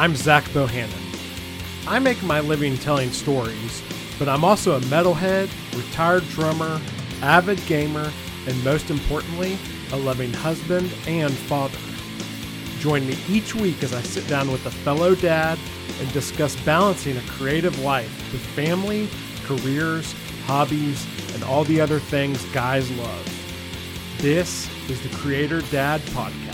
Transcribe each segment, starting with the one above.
I'm Zach Bohannon. I make my living telling stories, but I'm also a metalhead, retired drummer, avid gamer, and most importantly, a loving husband and father. Join me each week as I sit down with a fellow dad and discuss balancing a creative life with family, careers, hobbies, and all the other things guys love. This is the Creator Dad Podcast.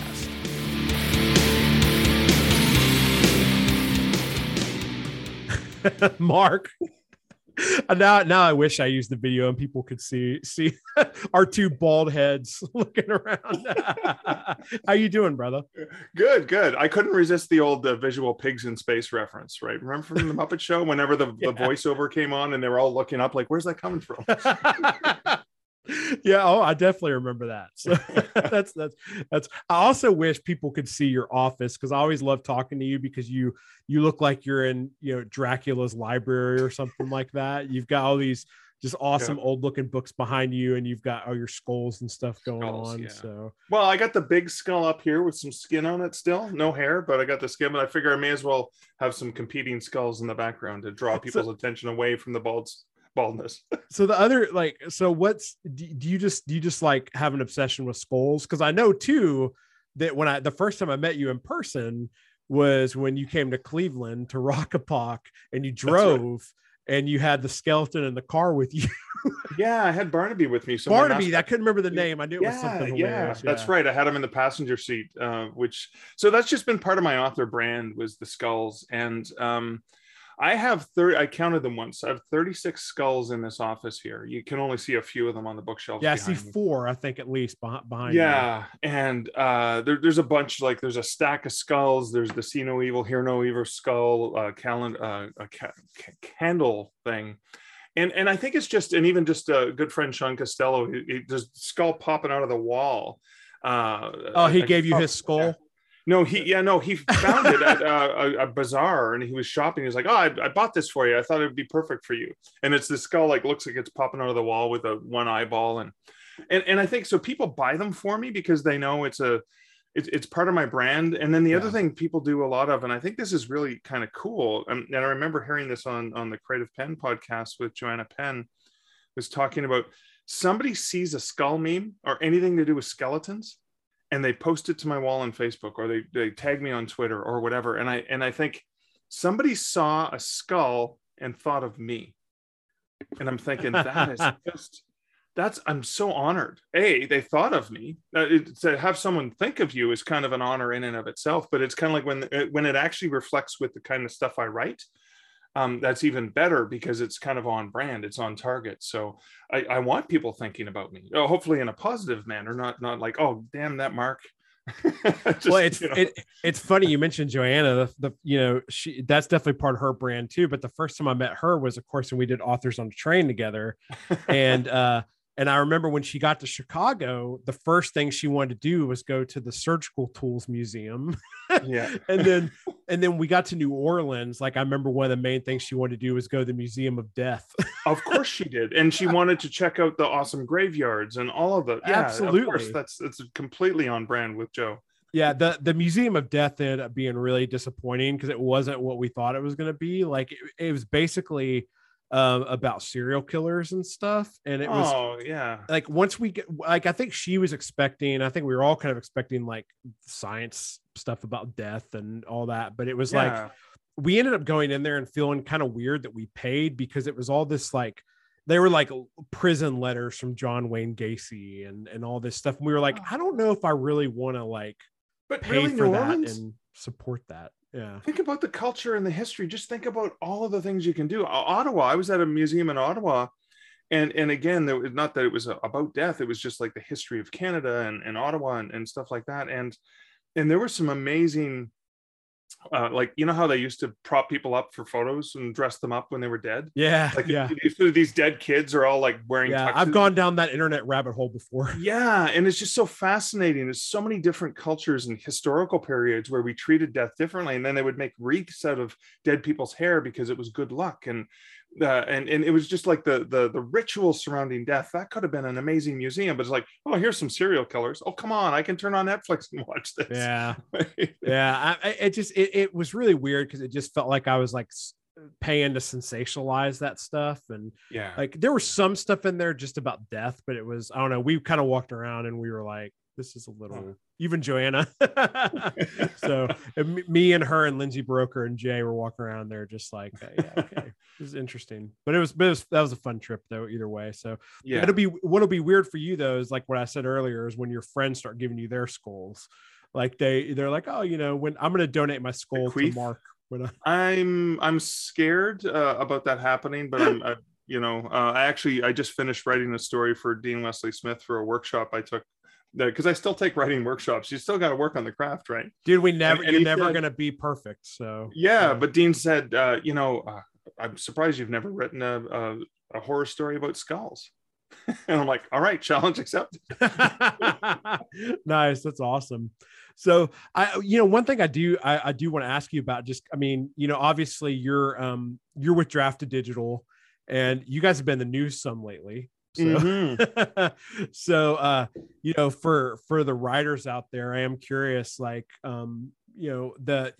Mark. now, now I wish I used the video and people could see see our two bald heads looking around. How you doing, brother? Good, good. I couldn't resist the old uh, visual pigs in space reference, right? Remember from the Muppet Show, whenever the, yeah. the voiceover came on and they were all looking up, like, "Where's that coming from?" Yeah oh i definitely remember that so that's that's that's i also wish people could see your office because i always love talking to you because you you look like you're in you know dracula's library or something like that you've got all these just awesome yeah. old looking books behind you and you've got all your skulls and stuff going skulls, on yeah. so well i got the big skull up here with some skin on it still no hair but i got the skin but i figure i may as well have some competing skulls in the background to draw people's attention away from the balds baldness. so the other like so what's do, do you just do you just like have an obsession with skulls? Because I know too that when I the first time I met you in person was when you came to Cleveland to Rockapalk and you drove and you had the skeleton in the car with you. yeah, I had Barnaby with me. So Barnaby, I couldn't remember the name. I knew it yeah, was something Yeah, that's right. I had him in the passenger seat, uh, which so that's just been part of my author brand was the skulls and um I have 30, I counted them once. I have 36 skulls in this office here. You can only see a few of them on the bookshelf. Yeah, I see four, I think at least behind. Yeah. And uh, there, there's a bunch, like there's a stack of skulls. There's the See No Evil, Hear No Evil skull, uh, calendar, uh, a ca- candle thing. And, and I think it's just, and even just a good friend, Sean Costello, he, he, there's skull popping out of the wall. Uh, oh, he I, gave you his skull? Yeah. No, he yeah no he found it at uh, a, a, bazaar and he was shopping. He was like, "Oh, I, I, bought this for you. I thought it would be perfect for you." And it's the skull like looks like it's popping out of the wall with a one eyeball and and and I think so. People buy them for me because they know it's a it's, it's part of my brand. And then the yeah. other thing people do a lot of, and I think this is really kind of cool. Um, and I remember hearing this on on the Creative Penn podcast with Joanna Penn, was talking about somebody sees a skull meme or anything to do with skeletons and they post it to my wall on Facebook or they, they tag me on Twitter or whatever. And I and I think somebody saw a skull and thought of me. And I'm thinking that is just that's I'm so honored. A, they thought of me. Uh, it, to have someone think of you is kind of an honor in and of itself. But it's kind of like when uh, when it actually reflects with the kind of stuff I write um, that's even better because it's kind of on brand it's on target so I, I want people thinking about me oh, hopefully in a positive manner not not like oh damn that mark Just, well, it's you know. it, it's funny you mentioned Joanna. The, the, you know she that's definitely part of her brand too. But the first time I met her was, of course, when we did authors on the train together, and uh, and I remember when she got to Chicago, the first thing she wanted to do was go to the Surgical Tools Museum. yeah. and then and then we got to New Orleans. Like I remember one of the main things she wanted to do was go to the Museum of Death. of course she did. And she wanted to check out the awesome graveyards and all of the yeah, absolutely. Of course, that's it's completely on brand with Joe. Yeah, the the Museum of Death ended up being really disappointing because it wasn't what we thought it was going to be. Like it, it was basically um, about serial killers and stuff. And it was, oh, yeah. Like, once we get, like, I think she was expecting, I think we were all kind of expecting like science stuff about death and all that. But it was yeah. like, we ended up going in there and feeling kind of weird that we paid because it was all this like, they were like prison letters from John Wayne Gacy and and all this stuff. And we were like, I don't know if I really want to like but pay really, for New that Orleans? and support that yeah. Think about the culture and the history. Just think about all of the things you can do. Ottawa i was at a museum in ottawa and and again there was not that it was about death it was just like the history of canada and, and ottawa and, and stuff like that and and there were some amazing uh, like you know how they used to prop people up for photos and dress them up when they were dead? Yeah like yeah. these dead kids are all like wearing yeah i've gone down that internet rabbit hole before. Yeah and it's just so fascinating. There's so many different cultures and historical periods where we treated death differently and then they would make wreaths out of dead people's hair because it was good luck and uh, and and it was just like the the the ritual surrounding death. That could have been an amazing museum but it's like oh here's some serial killers. Oh come on i can turn on netflix and watch this. Yeah. Yeah I, it just it, it was really weird because it just felt like i was like paying to sensationalize that stuff and yeah. like there was some stuff in there just about death but it was i don't know we kind of walked around and we were like this is a little even joanna. So and me and her and Lindsay Buroker and jay were walking around there just like uh, yeah okay this is interesting. But it was but it was, that was a fun trip though either way. So yeah. it'll be what'll be weird for you though is like what i said earlier is when your friends start giving you their skulls. Like they they're like oh you know when i'm going to donate my skull to mark when I... am I'm scared uh, about that happening, but I'm, uh, you know, uh, I actually I just finished writing a story for Dean Wesley Smith for a workshop I took because I still take writing workshops. You still got to work on the craft, right? Dude, we never and, and you're never said, gonna be perfect. So yeah, but Dean said, uh, you know, uh, I'm surprised you've never written a, a, a horror story about skulls. and I'm like, all right, challenge accepted. nice, that's awesome. So I, you know, one thing I do, I, I do want to ask you about just, I mean, you know, obviously you're, um, you're with Draft2Digital and you guys have been the news some lately. So, mm-hmm. so, uh, you know, for, for the writers out there, I am curious, like, um, you know, the,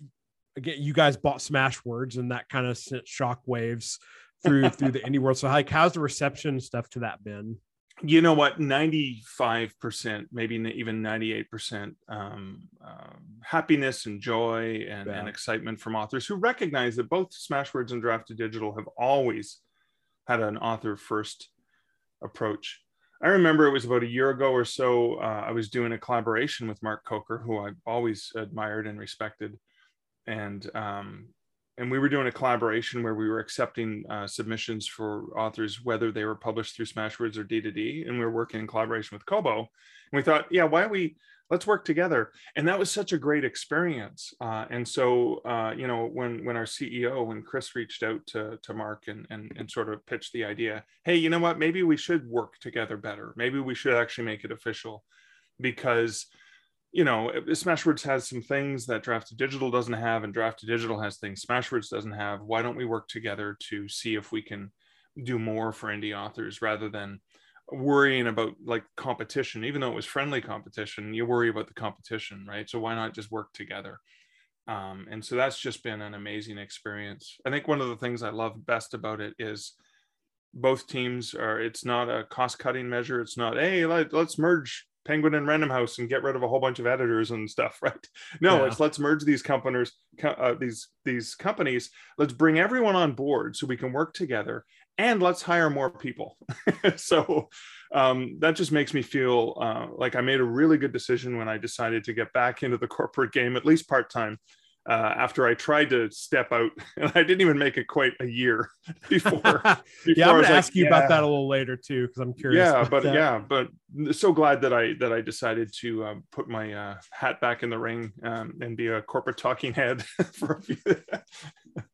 again, you guys bought Smashwords and that kind of sent shock waves through, through the indie world. So like, how's the reception stuff to that been? you know what 95% maybe even 98% um, uh, happiness and joy and, yeah. and, excitement from authors who recognize that both smashwords and Draft2Digital have always had an author first approach. I remember it was about a year ago or so uh, i was doing a collaboration with mark coker who i've always admired and respected. And um, and we were doing a collaboration where we were accepting uh, submissions for authors, whether they were published through Smashwords or D2D, and we were working in collaboration with Kobo. And we thought, yeah, why don't we let's work together? And that was such a great experience. Uh, and so, uh, you know, when when our CEO, when Chris reached out to to Mark and, and and sort of pitched the idea, hey, you know what? Maybe we should work together better. Maybe we should actually make it official, because you know, Smashwords has some things that Draft2Digital doesn't have, and Draft2Digital has things Smashwords doesn't have. Why don't we work together to see if we can do more for indie authors rather than worrying about like competition? Even though it was friendly competition, you worry about the competition, right? So why not just work together? Um, and so that's just been an amazing experience. I think one of the things I love best about it is both teams are. It's not a cost cutting measure. It's not hey, let, let's merge Penguin and Random House and get rid of a whole bunch of editors and stuff, right? No, yeah. it's let's merge these companies, uh, these these companies. Let's bring everyone on board so we can work together, and let's hire more people. so um, that just makes me feel uh, like I made a really good decision when I decided to get back into the corporate game, at least part time uh, after I tried to step out, and I didn't even make it quite a year before. before yeah, I'm to ask you yeah. about that a little later too, because I'm curious. Yeah, but that. yeah, but so glad that I that I decided to uh, put my uh, hat back in the ring um, and be a corporate talking head for a few.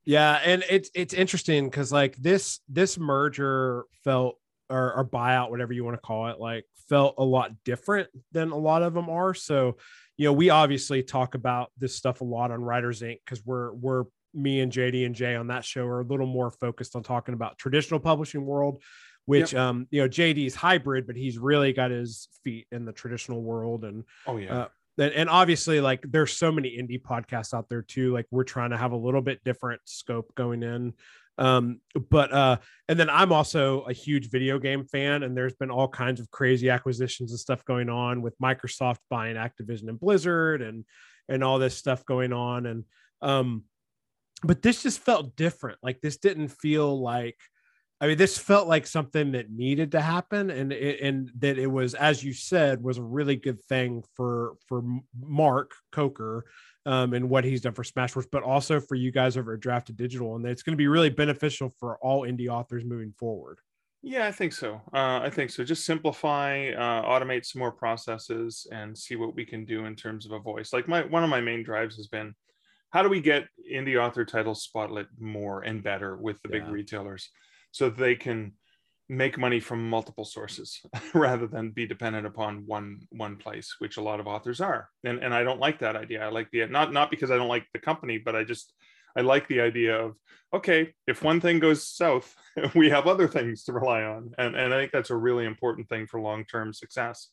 yeah, and it's it's interesting because like this this merger felt or, or buyout, whatever you want to call it, like felt a lot different than a lot of them are. So you know, we obviously talk about this stuff a lot on Writers Ink because we're we're me and JD and Jay on that show are a little more focused on talking about traditional publishing world, which yep. um you know JD's hybrid, but he's really got his feet in the traditional world and oh yeah. Uh, and, and obviously like there's so many indie podcasts out there too like we're trying to have a little bit different scope going in um but uh and then i'm also a huge video game fan and there's been all kinds of crazy acquisitions and stuff going on with microsoft buying activision and blizzard and and all this stuff going on. And um but this just felt different. Like this didn't feel like I mean, this felt like something that needed to happen, and and that it was, as you said, was a really good thing for for Mark Coker um, and what he's done for Smashwords, but also for you guys over at Draft2Digital, and it's going to be really beneficial for all indie authors moving forward. Yeah, I think so. Uh, I think so. Just simplify, uh, automate some more processes, and see what we can do in terms of a voice. Like my one of my main drives has been, how do we get indie author titles spotlit more and better with the yeah. big retailers, so they can make money from multiple sources rather than be dependent upon one one place which a lot of authors are and and i don't like that idea i like the not not because i don't like the company but i just I like the idea of okay, if one thing goes south, we have other things to rely on, and and I think that's a really important thing for long term success.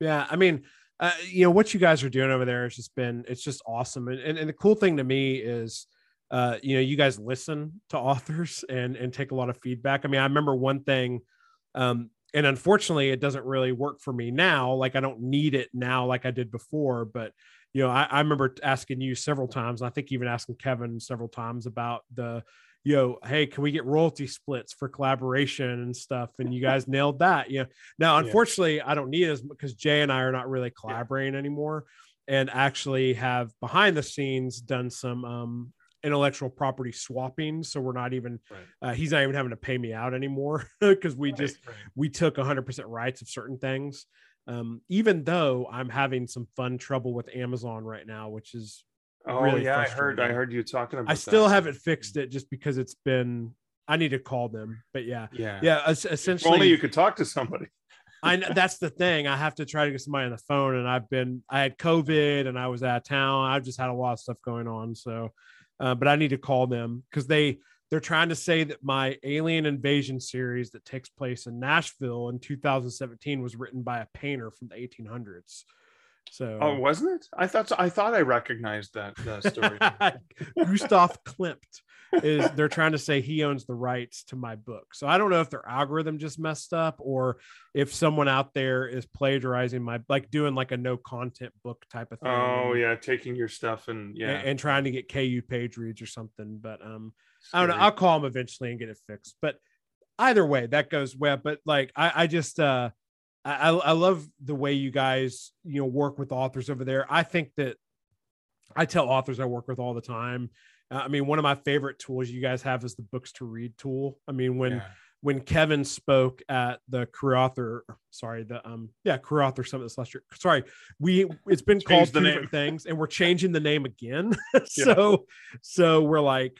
Yeah, I mean, uh, you know what you guys are doing over there has just been it's just awesome, and and, and the cool thing to me is. Uh, you know, you guys listen to authors and and take a lot of feedback. I mean, I remember one thing um, and unfortunately it doesn't really work for me now like i don't need it now like i did before but you know i, I remember asking you several times and i think even asking kevin several times about the you know hey can we get royalty splits for collaboration and stuff and you guys nailed that you know now unfortunately yeah. i don't need it because jay and i are not really collaborating yeah. anymore and actually have behind the scenes done some um, intellectual property swapping so we're not even right. uh, he's not even having to pay me out anymore because we right, just right. we took 100% rights of certain things um, even though i'm having some fun trouble with amazon right now which is oh really yeah i heard i heard you talking about i still that. haven't fixed it just because it's been i need to call them but yeah yeah yeah essentially if only you could talk to somebody I know that's the thing. I have to try to get somebody on the phone, and I've been I had COVID, and I was out of town. I've just had a lot of stuff going on, so uh, but I need to call them because they they're trying to say that my Alien Invasion series that takes place in Nashville in 2017 was written by a painter from the 1800s. So, oh, wasn't it? I thought so. I thought I recognized that, that story. Gustav Klimt is they're trying to say he owns the rights to my book. So I don't know if their algorithm just messed up or if someone out there is plagiarizing my like doing like a no content book type of thing. Oh yeah, taking your stuff and yeah, and, and trying to get KU page reads or something. But um, Scary. I don't know. I'll call them eventually and get it fixed. But either way, that goes well. But like I, I just uh I, I love the way you guys you know work with authors over there. I think that I tell authors I work with all the time uh, I mean, one of my favorite tools you guys have is the books to read tool. I mean, when yeah. when Kevin spoke at the career author, sorry, the um yeah career author summit this last year. Sorry, we it's been called different things, and we're changing the name again. so yeah. so we're like.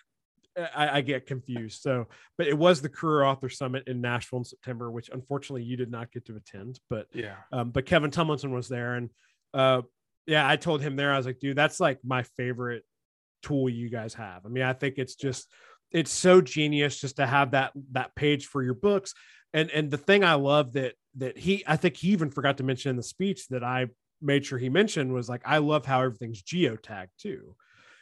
I, I, get confused. So, but it was the Career Author Summit in Nashville in September, which unfortunately you did not get to attend. But yeah, um, but Kevin Tumlinson was there, and uh, yeah, I told him there, I was like, dude, that's like my favorite tool you guys have. I mean, I think it's just it's so genius just to have that that page for your books. And and the thing I love that that he I think he even forgot to mention in the speech that I made sure he mentioned was like I love how everything's geotagged too.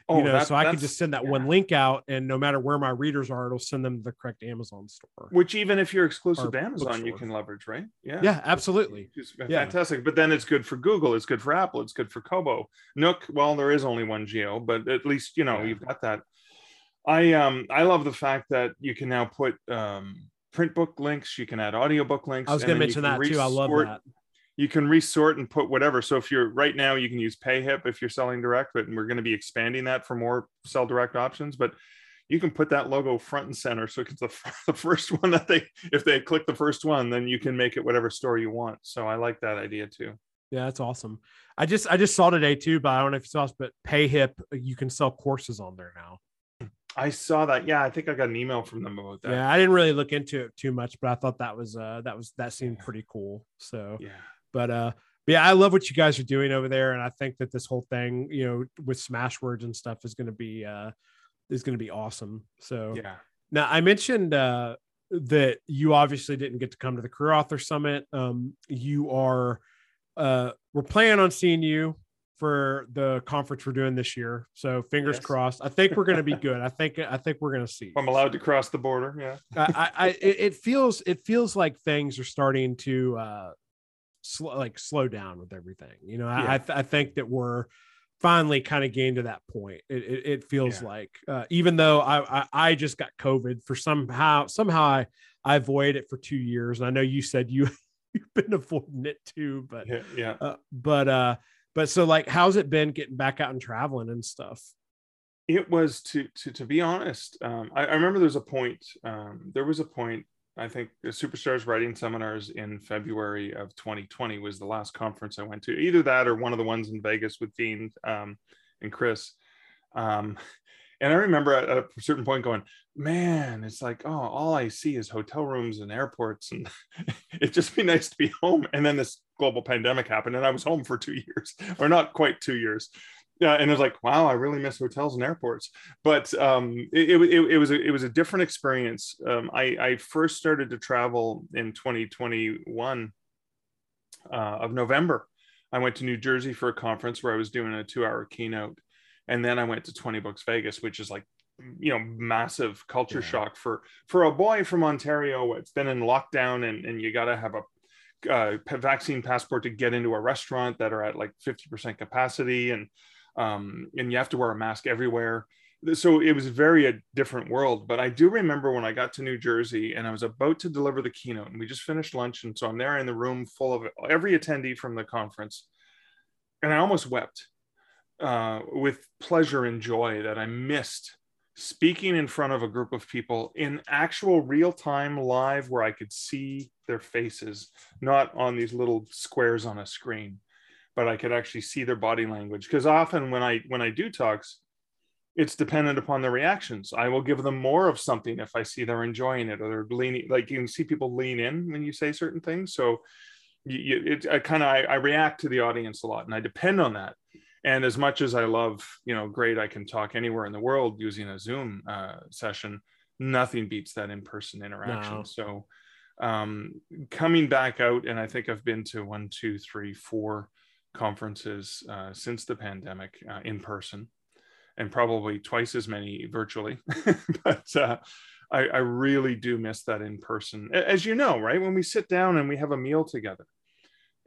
Oh, you know, that, so I can just send that yeah. one link out, and no matter where my readers are, it'll send them to the correct Amazon store. Which even if you're exclusive to Amazon, you can leverage, right? Yeah, yeah, absolutely. It's fantastic. Yeah. But then it's good for Google, it's good for Apple, it's good for Kobo, Nook. Well, there is only one geo, but at least you know yeah. you've got that. I um I love the fact that you can now put um print book links, you can add audiobook links. I was going to mention that too. I love that you can resort and put whatever. So if you're right now, you can use PayHip if you're selling direct, but we're going to be expanding that for more sell direct options. But you can put that logo front and center. So it's the, the first one that they, if they click the first one, then you can make it whatever store you want. So I like that idea too. Yeah, that's awesome. I just I just saw today too, but I don't know if you saw this, but PayHip, you can sell courses on there now. I saw that. Yeah, I think I got an email from them about that. Yeah, I didn't really look into it too much, but I thought that was uh that was that seemed pretty cool. So yeah, but uh, but yeah, I love what you guys are doing over there, and I think that this whole thing, you know, with Smashwords and stuff, is going to be uh, is going to be awesome. So yeah. Now I mentioned uh, that you obviously didn't get to come to the Career Author Summit. Um, you are uh, we're planning on seeing you for the conference we're doing this year. So fingers yes. crossed. I think we're going to be good. I think I think we're going to see. I'm allowed to cross the border. Yeah. I, I it, it, feels it feels like things are starting to uh, slow like slow down with everything. You know, yeah. I th- I think that we're finally kind of getting to that point. It it, it feels yeah. like uh, even though I, I, I just got COVID for somehow somehow I I avoided it for two years, and I know you said you you've been avoiding it too, but yeah, yeah. Uh, but uh, but so like, how's it been getting back out and traveling and stuff? It was to to to be honest. Um, I, I remember there was a point. Um, there was a point I think the Superstars Writing Seminars in February of 2020 was the last conference I went to. Either that or one of the ones in Vegas with Dean um, and Chris. Um, and I remember at, a certain point going, man, it's like, oh, all I see is hotel rooms and airports, and it'd just be nice to be home. And then this global pandemic happened, and I was home for two years, or not quite two years. Yeah and it was like wow i really miss hotels and airports. But um it, it, it, was a, it was a different experience. Um i i first started to travel in 2021 uh, of november. I went to new jersey for a conference where i was doing a two hour keynote and then i went to 20 books vegas which is like you know massive culture yeah. shock for for a boy from ontario. It's been in lockdown and and you got to have a uh, vaccine passport to get into a restaurant that are at like 50% capacity and um, and you have to wear a mask everywhere. So it was very a different world. But I do remember when I got to New Jersey and I was about to deliver the keynote, and we just finished lunch, and so I'm there in the room full of every attendee from the conference, and I almost wept uh, with pleasure and joy that I missed speaking in front of a group of people in actual real time live where I could see their faces, not on these little squares on a screen but I could actually see their body language. Because often when I when I do talks, it's dependent upon the reactions. I will give them more of something if I see they're enjoying it or they're leaning. Like you can see people lean in when you say certain things. So you, you it I kind of I, I react to the audience a lot, and I depend on that. And as much as I love, you know, great, I can talk anywhere in the world using a Zoom uh, session. Nothing beats that in-person interaction. No. So um, coming back out, and I think I've been to one, two, three, four conferences uh, since the pandemic uh, in person and probably twice as many virtually. But uh, I, I, really do miss that in person. As you know right? When we sit down and we have a meal together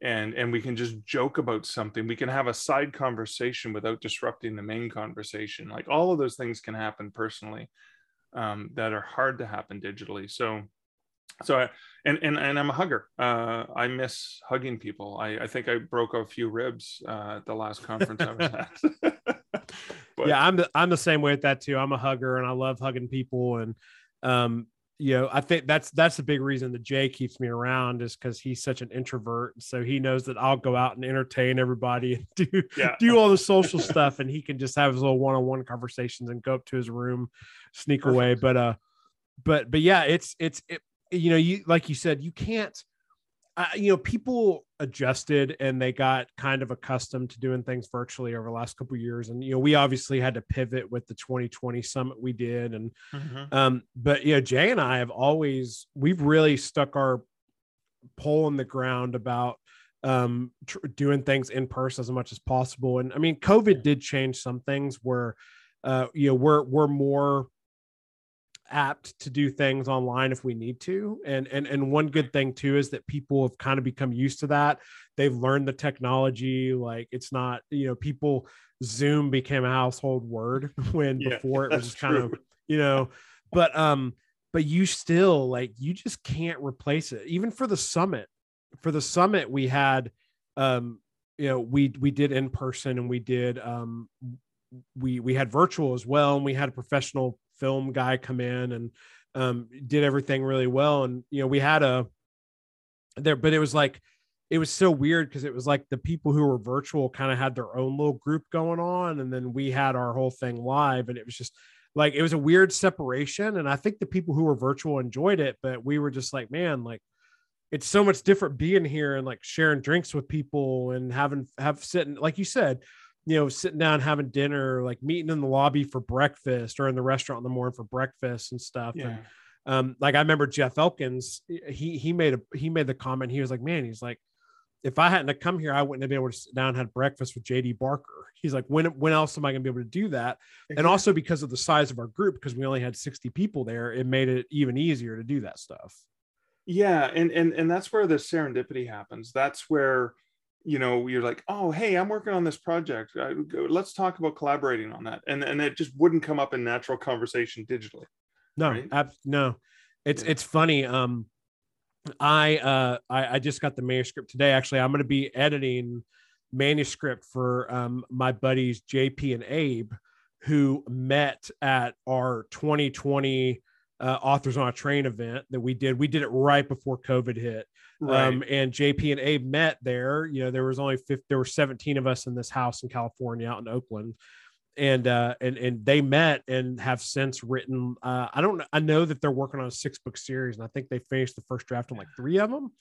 and and we can just joke about something we can have a side conversation without disrupting the main conversation. Like all of those things can happen personally um, that are hard to happen digitally. So so I, and, and and I'm a hugger. Uh, I miss hugging people. I, I think I broke a few ribs uh, at the last conference I was at. but, yeah, I'm the, I'm the same way with that too. I'm a hugger and I love hugging people. And um, you know, I think that's that's the big reason that Jay keeps me around is because he's such an introvert. So he knows that I'll go out and entertain everybody and do yeah. do all the social stuff, and he can just have his little one on one conversations and go up to his room, sneak Perfect. away. But uh, but but yeah, it's it's it, you know, you like you said, you can't. Uh, you know, people adjusted and they got kind of accustomed to doing things virtually over the last couple years, and you know, we obviously had to pivot with the 2020 summit we did, and mm-hmm. um, but you know, Jay and I have always we've really stuck our pole in the ground about um tr- doing things in person as much as possible and i mean covid did change some things where uh you know we're we're more apt to do things online if we need to. And and and one good thing too is that people have kind of become used to that. They've learned the technology like it's not you know people zoom became a household word when yeah, before it was kind true. of you know but um but you still like you just can't replace it. Even for the summit for the summit we had um you know we we did in person and we did um we we had virtual as well and we had a professional film guy come in and um, did everything really well. And you know, we had a there, but it was like it was so weird because it was like the people who were virtual kind of had their own little group going on, and then we had our whole thing live, and it was just like it was a weird separation. And I think the people who were virtual enjoyed it, but we were just like, man, like it's so much different being here and like sharing drinks with people and having have sitting like you said you know, sitting down having dinner, like meeting in the lobby for breakfast or in the restaurant in the morning for breakfast and stuff. Yeah. And um, like I remember Jeff Elkins, he he made a he made the comment. He was like, "Man, he's like, if I hadn't come here, I wouldn't have been able to sit down and had breakfast with JD Barker." He's like, "When when else am I going to be able to do that?" Exactly. And also because of the size of our group, because we only had sixty people there, it made it even easier to do that stuff. Yeah, and and and that's where the serendipity happens. That's where you know you're like oh hey i'm working on this project. Let's talk about collaborating on that. And and it just wouldn't come up in natural conversation digitally no right? ab- no. It's yeah. it's funny um i uh I, I just got the manuscript today. Actually i'm going to be editing manuscript for um my buddies jp and abe who met at our 2020 uh, authors on a train event that we did. We did it right before covid hit Right. Um, and JP and Abe met there. You know, there was only 50, there were 17 of us in this house in California out in Oakland. And uh and and they met and have since written uh I don't I know that they're working on a six book series and I think they finished the first draft on like three of them.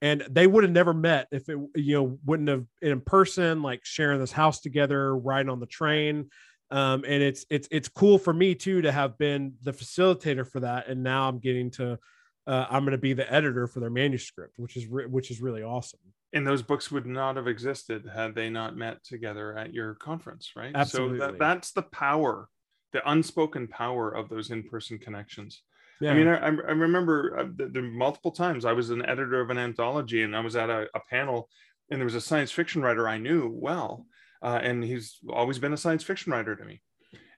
and they would have never met if it you know wouldn't have in person like sharing this house together riding on the train um, and it's it's it's cool for me too to have been the facilitator for that and now i'm getting to uh, i'm going to be the editor for their manuscript which is re- which is really awesome and those books would not have existed had they not met together at your conference right Absolutely. so that, that's the power the unspoken power of those in-person connections yeah I mean, I, I remember uh, the, the multiple times I was an editor of an anthology, and I was at a, a panel, and there was a science fiction writer I knew well, uh, and he's always been a science fiction writer to me.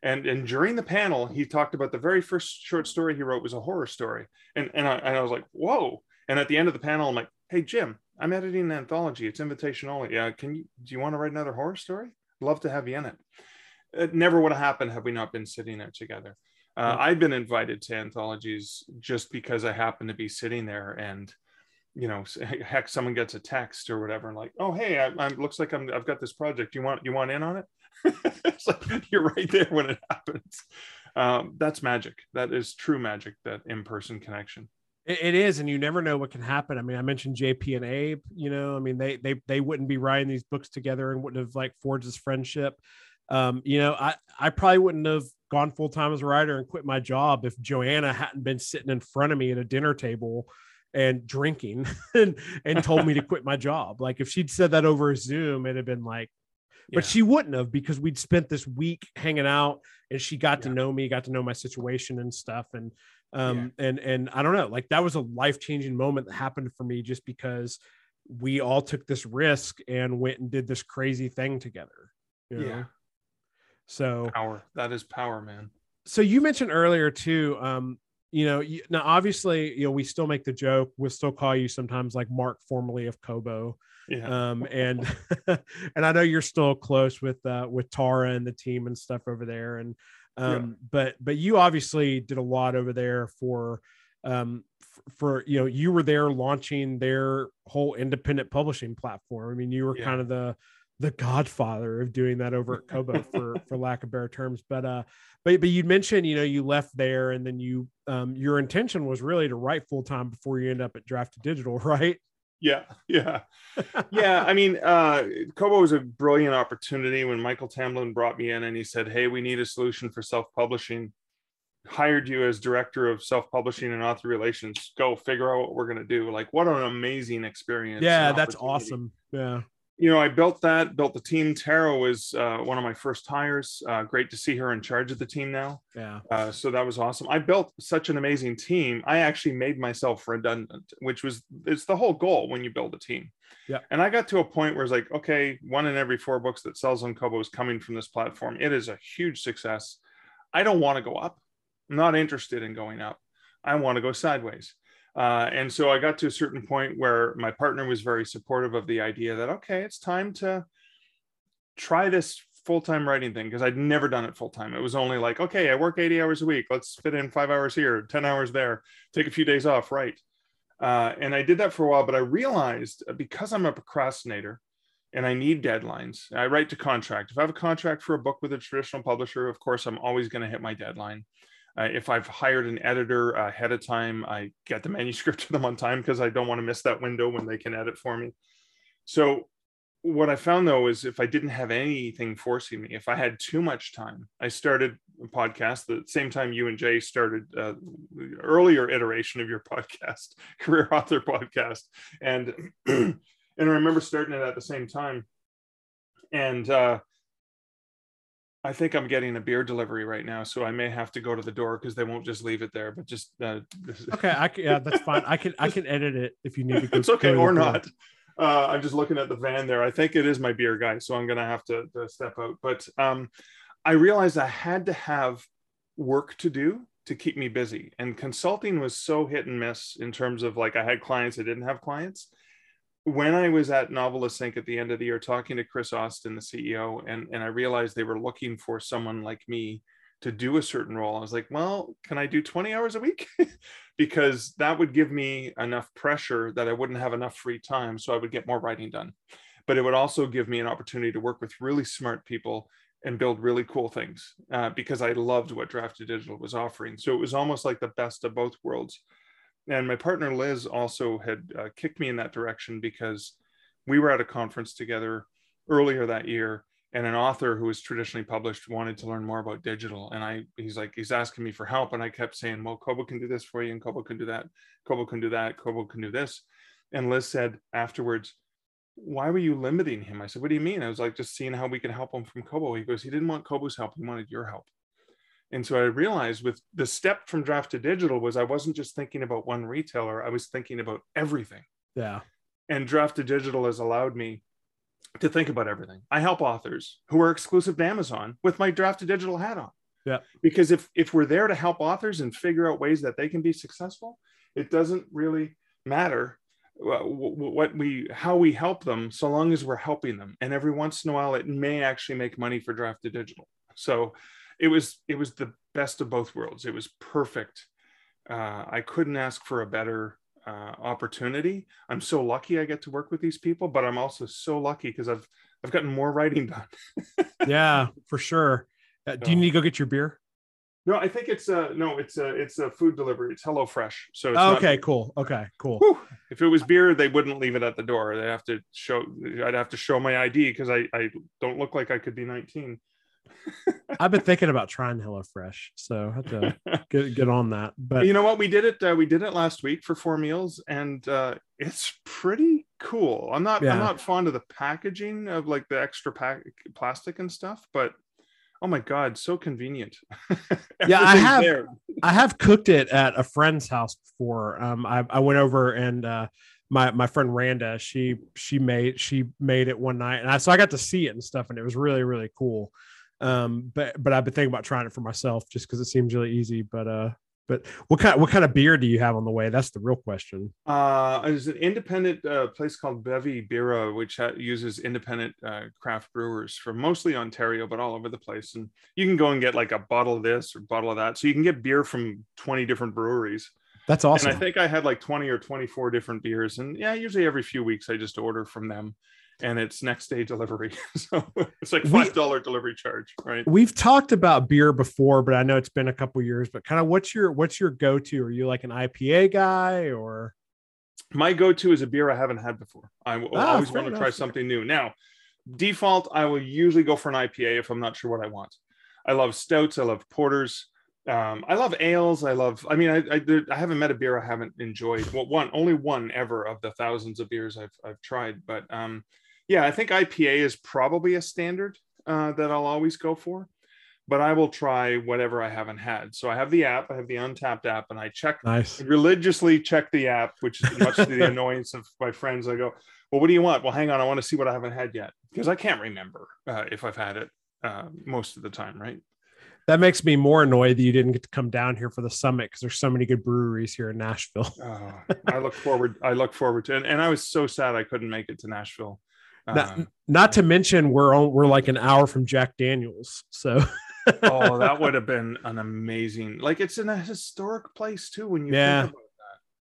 And and during the panel, he talked about the very first short story he wrote was a horror story, and and I, and I was like, whoa! And at the end of the panel, I'm like, hey Jim, I'm editing an anthology. It's invitation only. Yeah, can you do you want to write another horror story? Love to have you in it. It never would have happened had we not been sitting there together. Uh, I've been invited to anthologies just because I happen to be sitting there and, you know, heck, someone gets a text or whatever, and like, oh hey, I, I looks like I'm I've got this project. You want you want in on it? like you're right there when it happens. Um, that's magic. That is true magic. That in person connection. It, it is, and you never know what can happen. I mean, I mentioned JP and Abe. You know, I mean, they they they wouldn't be writing these books together and wouldn't have like forged this friendship. Um, you know, I I probably wouldn't have gone full time as a writer and quit my job if Joanna hadn't been sitting in front of me at a dinner table and drinking and, and told me to quit my job. Like if she'd said that over Zoom, it'd have been like, but Yeah. she wouldn't have because we'd spent this week hanging out and she got to know me, got to know my situation and stuff. And um and and I don't know, like that was a life-changing moment that happened for me just because we all took this risk and went and did this crazy thing together. you know? Yeah. So Power. That is power, man. so you mentioned earlier too um you know you, now obviously you know we still make the joke we'll still call you sometimes like mark formerly of kobo Yeah. um and and i know you're still close with uh with tara and the team and stuff over there and um but but you obviously did a lot over there for um for you know you were there launching their whole independent publishing platform i mean you were Yeah. kind of the the godfather of doing that over at kobo for for lack of better terms but uh but but you mentioned you know you left there and then you um your intention was really to write full time before you end up at Draft2Digital right yeah yeah. Yeah i mean uh kobo was a brilliant opportunity when Michael Tamblyn brought me in and he said hey we need a solution for self-publishing. Hired you as director of self-publishing and author relations. Go figure out what we're going to do. Like what an amazing experience yeah that's awesome. Yeah you know i built that built the team tara was uh, one of my first hires uh, great to see her in charge of the team now yeah uh, so that was awesome. I built such an amazing team. I actually made myself redundant, which was it's the whole goal when you build a team. Yeah. And I got to a point where it's like, okay, one in every four books that sells on Kobo is coming from this platform. It is a huge success. I don't want to go up. I'm not interested in going up. I want to go sideways. Uh, and so I got to a certain point where my partner was very supportive of the idea that okay, it's time to try this full-time writing thing because I'd never done it full-time. It was only like, okay, I work 80 hours a week. Let's fit in five hours here, 10 hours there, take a few days off, right? Uh, and I did that for a while, but I realized uh, because I'm a procrastinator and I need deadlines, I write to contract. If I have a contract for a book with a traditional publisher, of course, I'm always going to hit my deadline. Uh, if I've hired an editor ahead of time, I get the manuscript to them on time because I don't want to miss that window when they can edit for me. So what I found though is if I didn't have anything forcing me, if I had too much time, I started a podcast the same time you and Jay started uh, earlier iteration of your podcast, career author podcast, and and I remember starting it at the same time, and uh, I think I'm getting a beer delivery right now, so I may have to go to the door because they won't just leave it there. But just uh, okay i can yeah that's fine i can i can edit it if you need to go, it's okay or not. Uh, I'm just looking at the van there. I think it is my beer guy, so I'm gonna have to, to step out. But um, I realized I had to have work to do to keep me busy, and consulting was so hit and miss in terms of like I had clients, I didn't have clients. When I was at Novelist Inc. at the end of the year talking to Kris Austin, the CEO, and, and I realized they were looking for someone like me to do a certain role. I was like, well, can I do 20 hours a week? because that would give me enough pressure that I wouldn't have enough free time. So I would get more writing done. But it would also give me an opportunity to work with really smart people and build really cool things uh, because I loved what Draft2Digital was offering. So it was almost like the best of both worlds. And my partner Liz also had uh, kicked me in that direction because we were at a conference together earlier that year and an author who was traditionally published wanted to learn more about digital. And i he's like he's asking me for help and i kept saying well kobo can do this for you and kobo can do that. Kobo can do that. Kobo can do this. And liz said afterwards why were you limiting him? I said what do you mean? I was like just seeing how we could help him from kobo. He goes he didn't want kobo's help. He wanted your help and so i realized with the step from draft to digital was i wasn't just thinking about one retailer i was thinking about everything yeah and draft to digital has allowed me to think about everything. I help authors who are exclusive to Amazon with my draft to digital hat on. Yeah. Because if if we're there to help authors and figure out ways that they can be successful, it doesn't really matter what we how we help them so long as we're helping them and every once in a while it may actually make money for draft to digital so it was it was the best of both worlds it was perfect uh, i couldn't ask for a better uh, opportunity. I'm so lucky I get to work with these people, but I'm also so lucky because I've I've gotten more writing done. yeah, for sure. Uh, do you need to go get your beer? No, I think it's a no. It's a it's a food delivery. It's Hello Fresh. So it's okay, not, cool. Okay, cool. Whew, if it was beer, they wouldn't leave it at the door. They have to show. I'd have to show my ID because I I don't look like I could be 19. I've been thinking about trying HelloFresh, so I have to get, get on that. But you know what? We did it. Uh, we did it last week for four meals, and uh, it's pretty cool. I'm not. Yeah. I'm not fond of the packaging of like the extra pack plastic and stuff, but oh my god, so convenient. yeah, I have. There. I have cooked it at a friend's house before. Um, I, I went over and. uh my my friend Randa, she she made she made it one night, and I so I got to see it and stuff, and it was really really cool. Um, but but I've been thinking about trying it for myself just because it seems really easy. But uh, but what kind what kind of beer do you have on the way? That's the real question. Uh, there's an independent uh, place called Bevy Bira, which ha- uses independent uh, craft brewers from mostly Ontario, but all over the place. And you can go and get like a bottle of this or bottle of that. So you can get beer from 20 different breweries. That's awesome. And I think I had like 20 or 24 different beers. And yeah, usually every few weeks I just order from them and it's next day delivery. so it's like five dollar delivery charge, right? We've talked about beer before, but I know it's been a couple years. But kind of what's your what's your go to? Are you like an IPA guy or? My go to is a beer I haven't had before. I ah, always want to try something new. Now, default, I will usually go for an IPA if I'm not sure what I want. I love stouts. I love porters. Um, I love ales. I love. I mean, I, I, I haven't met a beer I haven't enjoyed. Well, one only one ever of the thousands of beers I've I've tried. But um, yeah, I think IPA is probably a standard uh, that I'll always go for, but I will try whatever I haven't had. So I have the app, I have the Untappd app, and I check nice. religiously check the app, which is much to the annoyance of my friends. I go, well, what do you want? Well, hang on, I want to see what I haven't had yet because I can't remember uh, if I've had it uh, most of the time, right? that makes me more annoyed that you didn't get to come down here for the summit because there's so many good breweries here in Nashville. oh, I look forward. I look forward to it, and I was so sad I couldn't make it to Nashville. Not, um, not to mention we're on, we're like an hour from Jack Daniels, so. oh, that would have been an amazing. Like it's in a historic place too. When you yeah.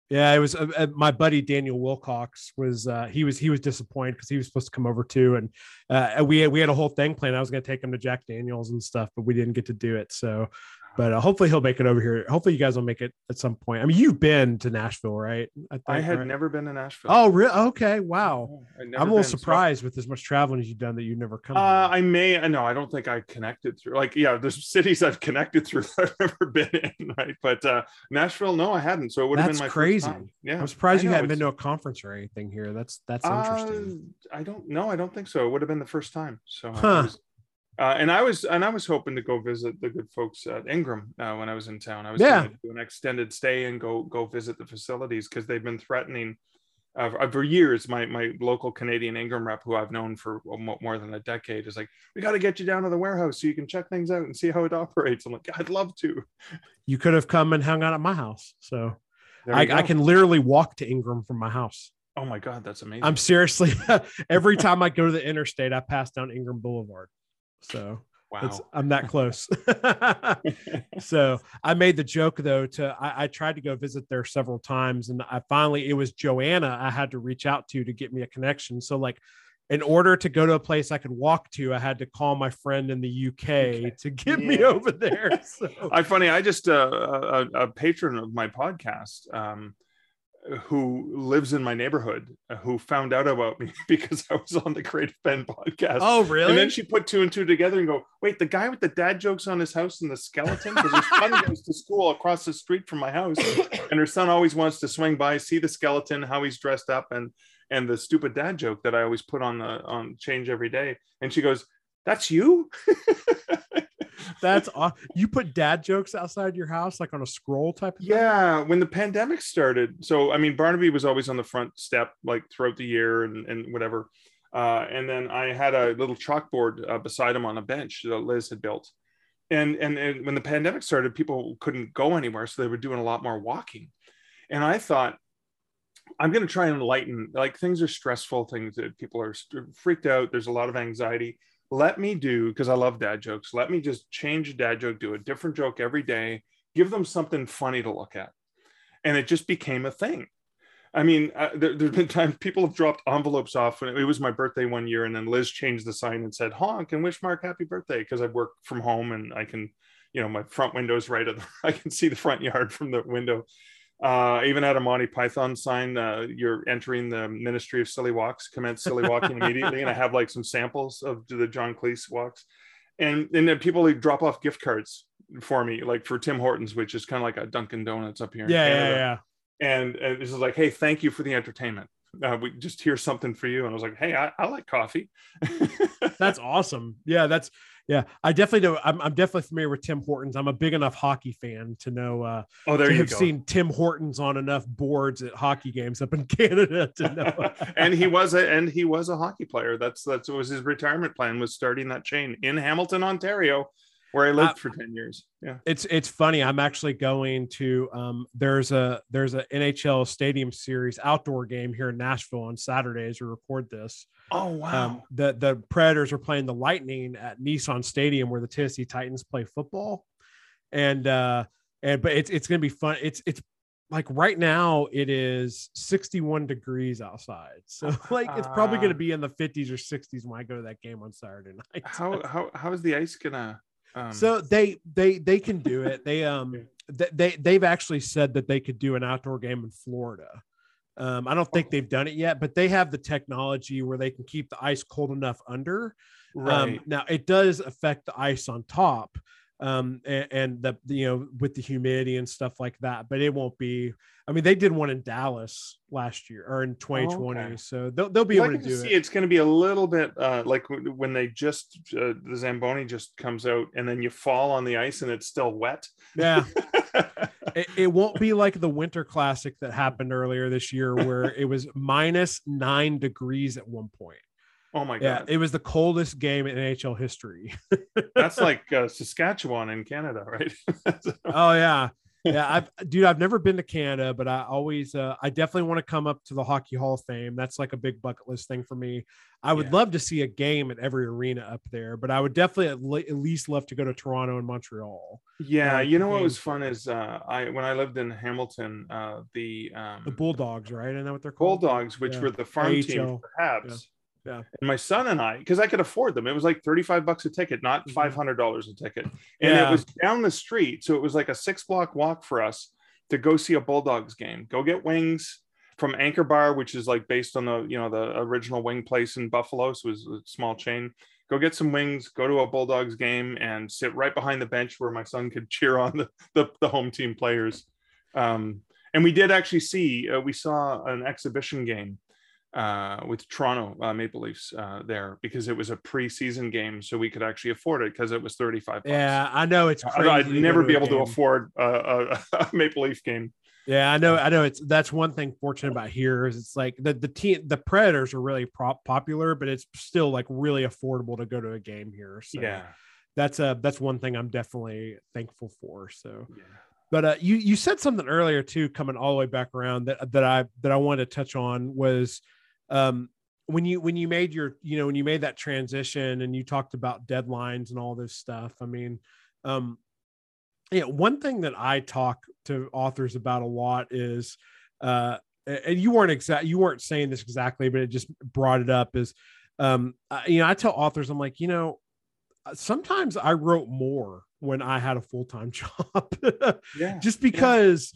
Yeah, it was uh, uh, my buddy Daniel Wilcox was uh, he was he was disappointed because he was supposed to come over too, and uh, we we had a whole thing planned. I was going to take him to Jack Daniels and stuff, but we didn't get to do it. So but uh, hopefully he'll make it over here. Hopefully you guys will make it at some point. I mean, you've been to Nashville, right? I, think, I had right? never been to Nashville. Oh, really? Okay, wow. I'm a little surprised so... with as much traveling as you've done that you've never come. Uh, I may. No, I don't think I connected through. Like, yeah, there's cities I've connected through that I've never been in, right? But uh, Nashville, no, I hadn't. So it would have been my crazy. Yeah, I'm surprised you hadn't been to a conference or anything here. That's that's interesting. Uh, I don't know. I don't think so. It would have been the first time. So huh. was, uh, and I was and I was hoping to go visit the good folks at Ingram uh, when I was in town. I was yeah. going to do an extended stay and go go visit the facilities because they've been threatening uh, for years. My my local Canadian Ingram rep, who I've known for more than a decade, is like, "We got to get you down to the warehouse so you can check things out and see how it operates." I'm like, "I'd love to." You could have come and hung out at my house, so I, I can literally walk to Ingram from my house. Oh my god, that's amazing! I'm seriously every time I go to the interstate, I pass down Ingram Boulevard. So wow. I'm that close. so I made the joke though to I, I, tried to go visit there several times and I finally it was Joanna I had to reach out to to get me a connection. So like in order to go to a place I could walk to, I had to call my friend in the UK okay. to get yeah. me over there. So. I funny, I just uh, a, a, patron of my podcast. Um, who lives in my neighborhood uh, who found out about me because I was on the Creative Penn podcast. Oh, really? And then she put two and two together and go, wait, the guy with the dad jokes on his house and the skeleton? Because his son goes to school across the street from my house. And her son always wants to swing by, see the skeleton, how he's dressed up, and and the stupid dad joke that I always put on the on change every day. And she goes, That's you? That's aw- you put dad jokes outside your house, like on a scroll type of thing? Yeah, when the pandemic started. So I mean, Barnaby was always on the front step, like throughout the year and, and whatever. Uh, and then I had a little chalkboard uh, beside him on a bench that Liz had built. And, and and when the pandemic started, people couldn't go anywhere, so they were doing a lot more walking. And I thought, I'm going to try and lighten. Like things are stressful, things that people are freaked out. There's a lot of anxiety let me do because I love dad jokes. Let me just change a dad joke, do a different joke every day, give them something funny to look at, and it just became a thing. I mean, uh, there, has been times people have dropped envelopes off. And it was my birthday one year, and then Liz changed the sign and said "honk" and wish Mark happy birthday because I work from home and I can, you know, my front window's right at the, I can see the front yard from the window. Uh, even at a Monty Python sign. Uh, you're entering the Ministry of Silly Walks. Commence silly walking immediately, and I have like some samples of the John Cleese walks, and and then people like, drop off gift cards for me, like for Tim Hortons, which is kind of like a Dunkin' Donuts up here. Yeah, yeah, yeah. And and this is like, hey, thank you for the entertainment. Uh, we just hear something for you, and I was like, hey, I, I like coffee. that's awesome. Yeah, that's yeah, I definitely do. I'm, I'm definitely familiar with Tim Hortons. I'm a big enough hockey fan to know. Uh, oh, there to you have go. seen Tim Hortons on enough boards at hockey games up in Canada to know. and he was a and he was a hockey player. That's that's was his retirement plan was starting that chain in Hamilton, Ontario, where I lived uh, for ten years. Yeah, it's it's funny. I'm actually going to um, there's a there's a NHL Stadium Series outdoor game here in Nashville on Saturday as we record this. Oh wow! Um, the the Predators are playing the Lightning at Nissan Stadium where the Tennessee Titans play football, and uh, and but it's it's gonna be fun. It's it's like right now it is 61 degrees outside, so like it's probably gonna be in the 50s or 60s when I go to that game on Saturday night. How how how is the ice gonna? Um... So they they they can do it. They um they they've actually said that they could do an outdoor game in Florida. Um, I don't think they've done it yet, but they have the technology where they can keep the ice cold enough under. Um, Right. Um, now it does affect the ice on top, um, and, and the you know with the humidity and stuff like that, but it won't be. I mean, they did one in Dallas last year or in 2020, okay. so they'll they'll be Well, able to do see it. it's going to be a little bit uh, like when they just uh, the Zamboni just comes out and then you fall on the ice and it's still wet. Yeah, it, it won't be like the Winter Classic that happened earlier this year, where it was minus nine degrees at one point. oh my Yeah, god, it was the coldest game in NHL history. that's like uh, Saskatchewan in Canada, right? oh yeah, yeah. I've dude, I've never been to Canada, but I always, uh, I definitely want to come up to the Hockey Hall of Fame. That's like a big bucket list thing for me. I would Yeah. love to see a game at every arena up there, but I would definitely at, le- at least love to go to Toronto and Montreal. yeah, Uh, you know what was fun is uh, I when I lived in Hamilton, uh, the um, The Bulldogs, right? Isn't that what they're called? Bulldogs, which Yeah. were the farm team AHL. for Habs. Yeah. And my son and I, because I could afford them, it was like 35 bucks a ticket, not Mhm. $500 a ticket. And Yeah. it was down the street. So it was like a six block walk for us to go see a Bulldogs game. Go get wings from Anchor Bar, which is like based on the, you know, the original wing place in Buffalo. So it was a small chain. Go get some wings, go to a Bulldogs game and sit right behind the bench where my son could cheer on the, the, the home team players. Um, and we did actually see, uh, we saw an exhibition game uh, with Toronto uh, Maple Leafs uh, there because it was a preseason game, so we could actually afford it because it was 35. Yeah, I know it's. I'd never be able to afford a, a, a Maple Leaf game. Yeah, I know. I know. It's that's one thing fortunate about here is it's like the the team the Predators are really prop popular, but it's still like really affordable to go to a game here. So Yeah. that's a that's one thing I'm definitely thankful for. So, yeah. but uh, you you said something earlier too, coming all the way back around that that I that I wanted to touch on was um when you when you made your you know when you made that transition and you talked about deadlines and all this stuff. I mean, um yeah, one thing that I talk to authors about a lot is uh and you weren't exact you weren't saying this exactly, but it just brought it up is um I- you know, I tell authors, I'm like, you know, sometimes I wrote more when I had a full-time job Yeah. just because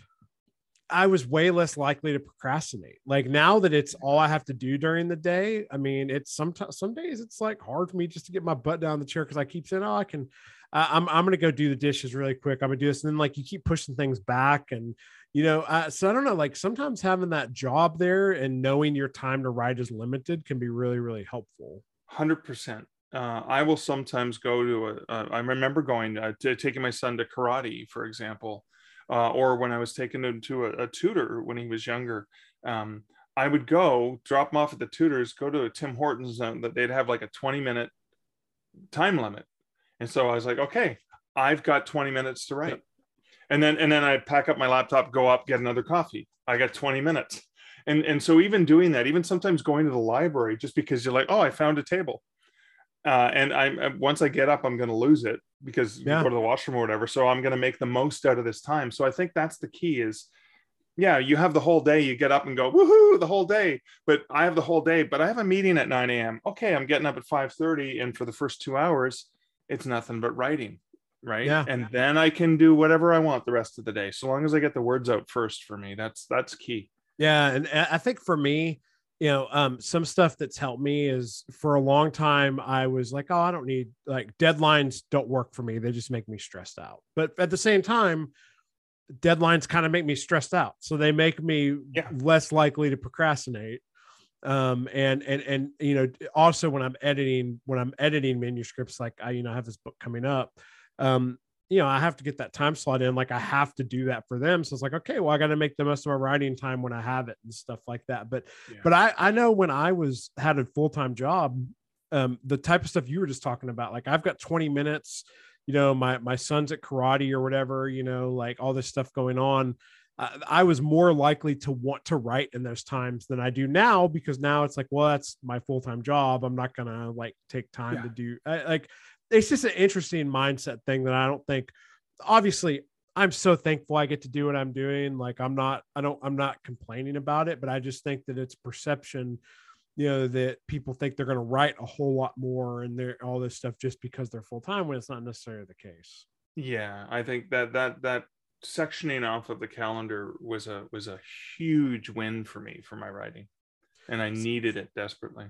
I was way less likely to procrastinate. Like now that it's all I have to do during the day, I mean, it's sometimes some days it's like hard for me just to get my butt down the chair because I keep saying, "Oh, I can." Uh, I'm I'm gonna go do the dishes really quick. I'm gonna do this, and then like you keep pushing things back, and you know, uh, so I don't know. Like sometimes having that job there and knowing your time to write is limited can be really really helpful. Hundred percent. Uh, I will sometimes go to a. Uh, I remember going uh, to taking my son to karate, for example, uh, or when I was taking him to a, a tutor when he was younger. Um, I would go drop him off at the tutors, go to a Tim Hortons, uh, that they'd have like a 20 minute time limit. And so I was like, okay, I've got 20 minutes to write. Yep. And then and then I pack up my laptop, go up, get another coffee. I got 20 minutes. And and so even doing that, even sometimes going to the library just because you're like, oh, I found a table. Uh, and I'm once I get up, I'm going to lose it because yeah. you go to the washroom or whatever. So I'm going to make the most out of this time. So I think that's the key is, yeah, you have the whole day. You get up and go woohoo the whole day. But I have the whole day. But I have a meeting at 9 a.m. Okay, I'm getting up at 5:30, and for the first two hours, it's nothing but writing, right? Yeah. And then I can do whatever I want the rest of the day, so long as I get the words out first. For me, that's that's key. Yeah, and I think for me, you know um, some stuff that's helped me is for a long time i was like oh i don't need like deadlines don't work for me they just make me stressed out but at the same time deadlines kind of make me stressed out so they make me yeah. less likely to procrastinate um and and and you know also when i'm editing when i'm editing manuscripts like i you know I have this book coming up um you know, I have to get that time slot in. Like I have to do that for them. So it's like, okay, well, I got to make the most of my writing time when I have it and stuff like that. But, yeah. but I, I know when I was had a full time job, um, the type of stuff you were just talking about, like I've got 20 minutes, you know, my, my son's at karate or whatever, you know, like all this stuff going on. I, I was more likely to want to write in those times than I do now because now it's like, well, that's my full time job. I'm not gonna like take time yeah. to do I, like it's just an interesting mindset thing that I don't think obviously I'm so thankful I get to do what I'm doing. Like I'm not, I don't, I'm not complaining about it, but I just think that it's perception, you know, that people think they're going to write a whole lot more and they're all this stuff just because they're full time when it's not necessarily the case. Yeah, I think that that that sectioning off of the calendar was a was a huge win for me for my writing, and I needed it desperately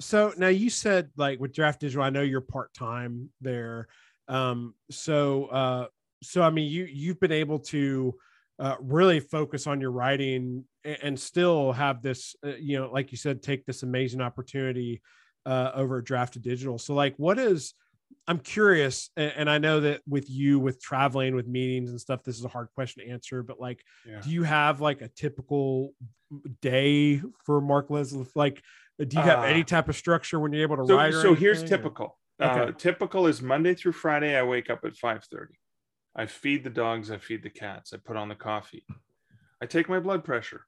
so now you said like with Draft2Digital i know you're part-time there um so uh so i mean you you've been able to uh, really focus on your writing and, and still have this uh, you know like you said take this amazing opportunity uh over Draft2Digital so like what is i'm curious and, and, i know that with you with traveling with meetings and stuff this is a hard question to answer but like yeah. do you have like a typical day for mark leslie like do you have uh, any type of structure when you're able to so, write? so here's typical. Okay. Uh, typical is Monday through Friday. I wake up at 5:30. I feed the dogs. I feed the cats. I put on the coffee. I take my blood pressure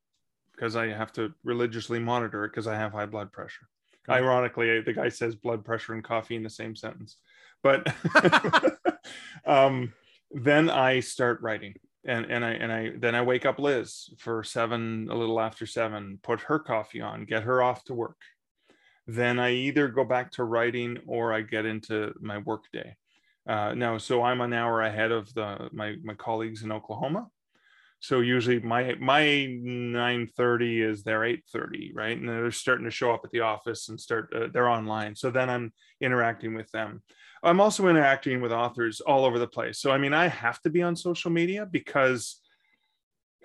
because I have to religiously monitor it because I have high blood pressure. Okay. Ironically, the guy says blood pressure and coffee in the same sentence. But um, then I start writing and and I and I then I wake up Liz for seven, a little after seven, put her coffee on, get her off to work. Then I either go back to writing or I get into my work day. Uh, now, so I'm an hour ahead of the my my colleagues in Oklahoma. So usually my my 9:30 is their 8:30, right? And they're starting to show up at the office and start uh, they're online. So then I'm interacting with them. I'm also interacting with authors all over the place. So, I mean, I have to be on social media because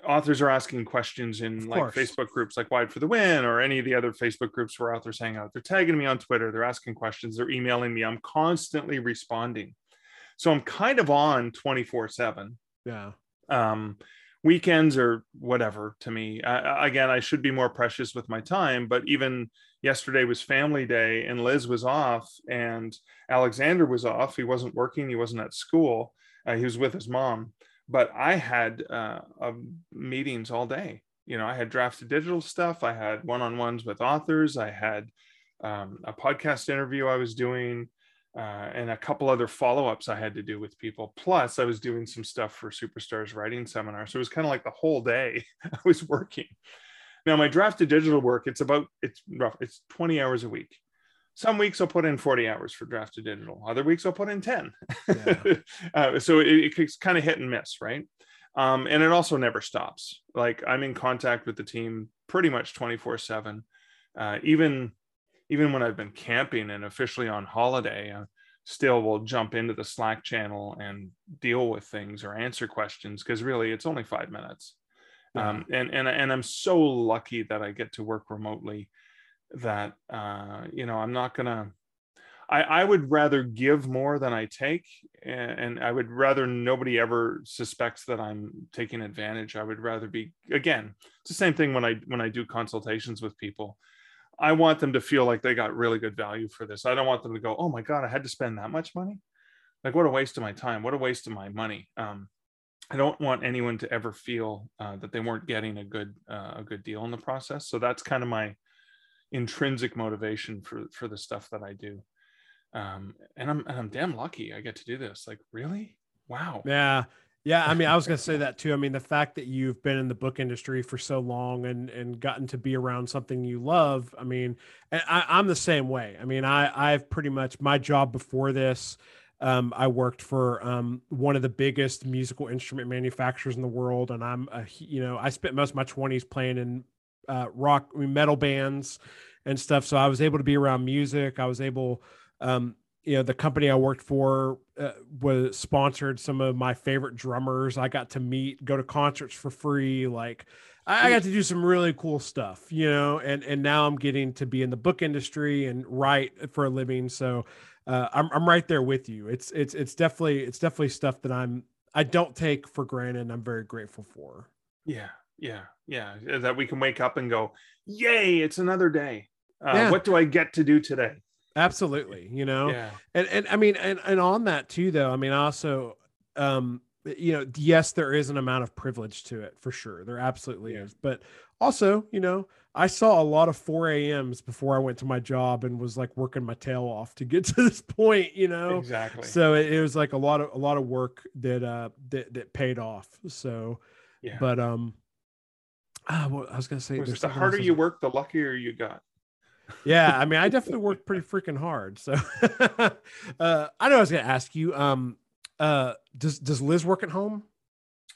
authors are asking questions in like Facebook groups like Wide for the Win or any of the other Facebook groups where authors hang out. They're tagging me on Twitter, they're asking questions, they're emailing me. I'm constantly responding. So I'm kind of on 24 7. Yeah. Um, weekends or whatever to me. again, I should be more precious with my time, but even yesterday was family day and Liz was off and Alexander was off. He wasn't working, he wasn't at school, uh, he was with his mom. But I had uh, meetings all day. You know, I had Draft2Digital stuff, I had one on ones with authors, I had um, a podcast interview I was doing. Uh, and a couple other follow-ups I had to do with people. Plus, I was doing some stuff for Superstars Writing Seminar, so it was kind of like the whole day I was working. Now, my Draft2Digital work, it's about it's rough, it's 20 hours a week. Some weeks I'll put in 40 hours for Draft2Digital. Other weeks I'll put in 10. Yeah. uh, so it, it's kind of hit and miss, right? um, and it also never stops. Like I'm in contact with the team pretty much 24 seven. Uh, even even when I've been camping and officially on holiday, I still will jump into the Slack channel and deal with things or answer questions because really it's only five minutes. Yeah. Um, and and and I'm so lucky that I get to work remotely. That uh, you know I'm not gonna I, I would rather give more than I take, and, and I would rather nobody ever suspects that I'm taking advantage. I would rather be again. It's the same thing when I when I do consultations with people. I want them to feel like they got really good value for this. I don't want them to go, "Oh my god, I had to spend that much money." Like, what a waste of my time! What a waste of my money! Um, I don't want anyone to ever feel uh, that they weren't getting a good uh, a good deal in the process. So that's kind of my intrinsic motivation for for the stuff that I do um, and I'm and I'm damn lucky I get to do this. Like, really? Wow. Yeah. Yeah, I mean, I was going to say that too. I mean, the fact that you've been in the book industry for so long and and gotten to be around something you love. I mean, I, I'm the same way. I mean, I I've pretty much my job before this. Um, I worked for um, one of the biggest musical instrument manufacturers in the world, and I'm a you know I spent most of my 20s playing in uh, rock metal bands and stuff. So I was able to be around music. I was able um, you know, the company I worked for uh, was sponsored some of my favorite drummers. I got to meet, go to concerts for free. Like, I, I got to do some really cool stuff, you know. And and now I'm getting to be in the book industry and write for a living. So uh, I'm I'm right there with you. It's it's it's definitely it's definitely stuff that I'm I don't take for granted. I'm very grateful for. Yeah, yeah, yeah. That we can wake up and go, "Yay! It's another day. Uh, yeah. What do I get to do today?" Absolutely. You know, yeah. and, and I mean, and, and on that too, though, I mean, also, um, you know, yes, there is an amount of privilege to it for sure. There absolutely yeah. is. But also, you know, I saw a lot of 4 a.m.s before I went to my job and was like working my tail off to get to this point, you know. Exactly. So it, it was like a lot of a lot of work that uh that that paid off. So yeah. But um ah, well, I was gonna say the harder you work, the luckier you got yeah, I mean, I definitely worked pretty freaking hard. So uh, I know I was going to ask you. Um, uh, does does Liz work at home?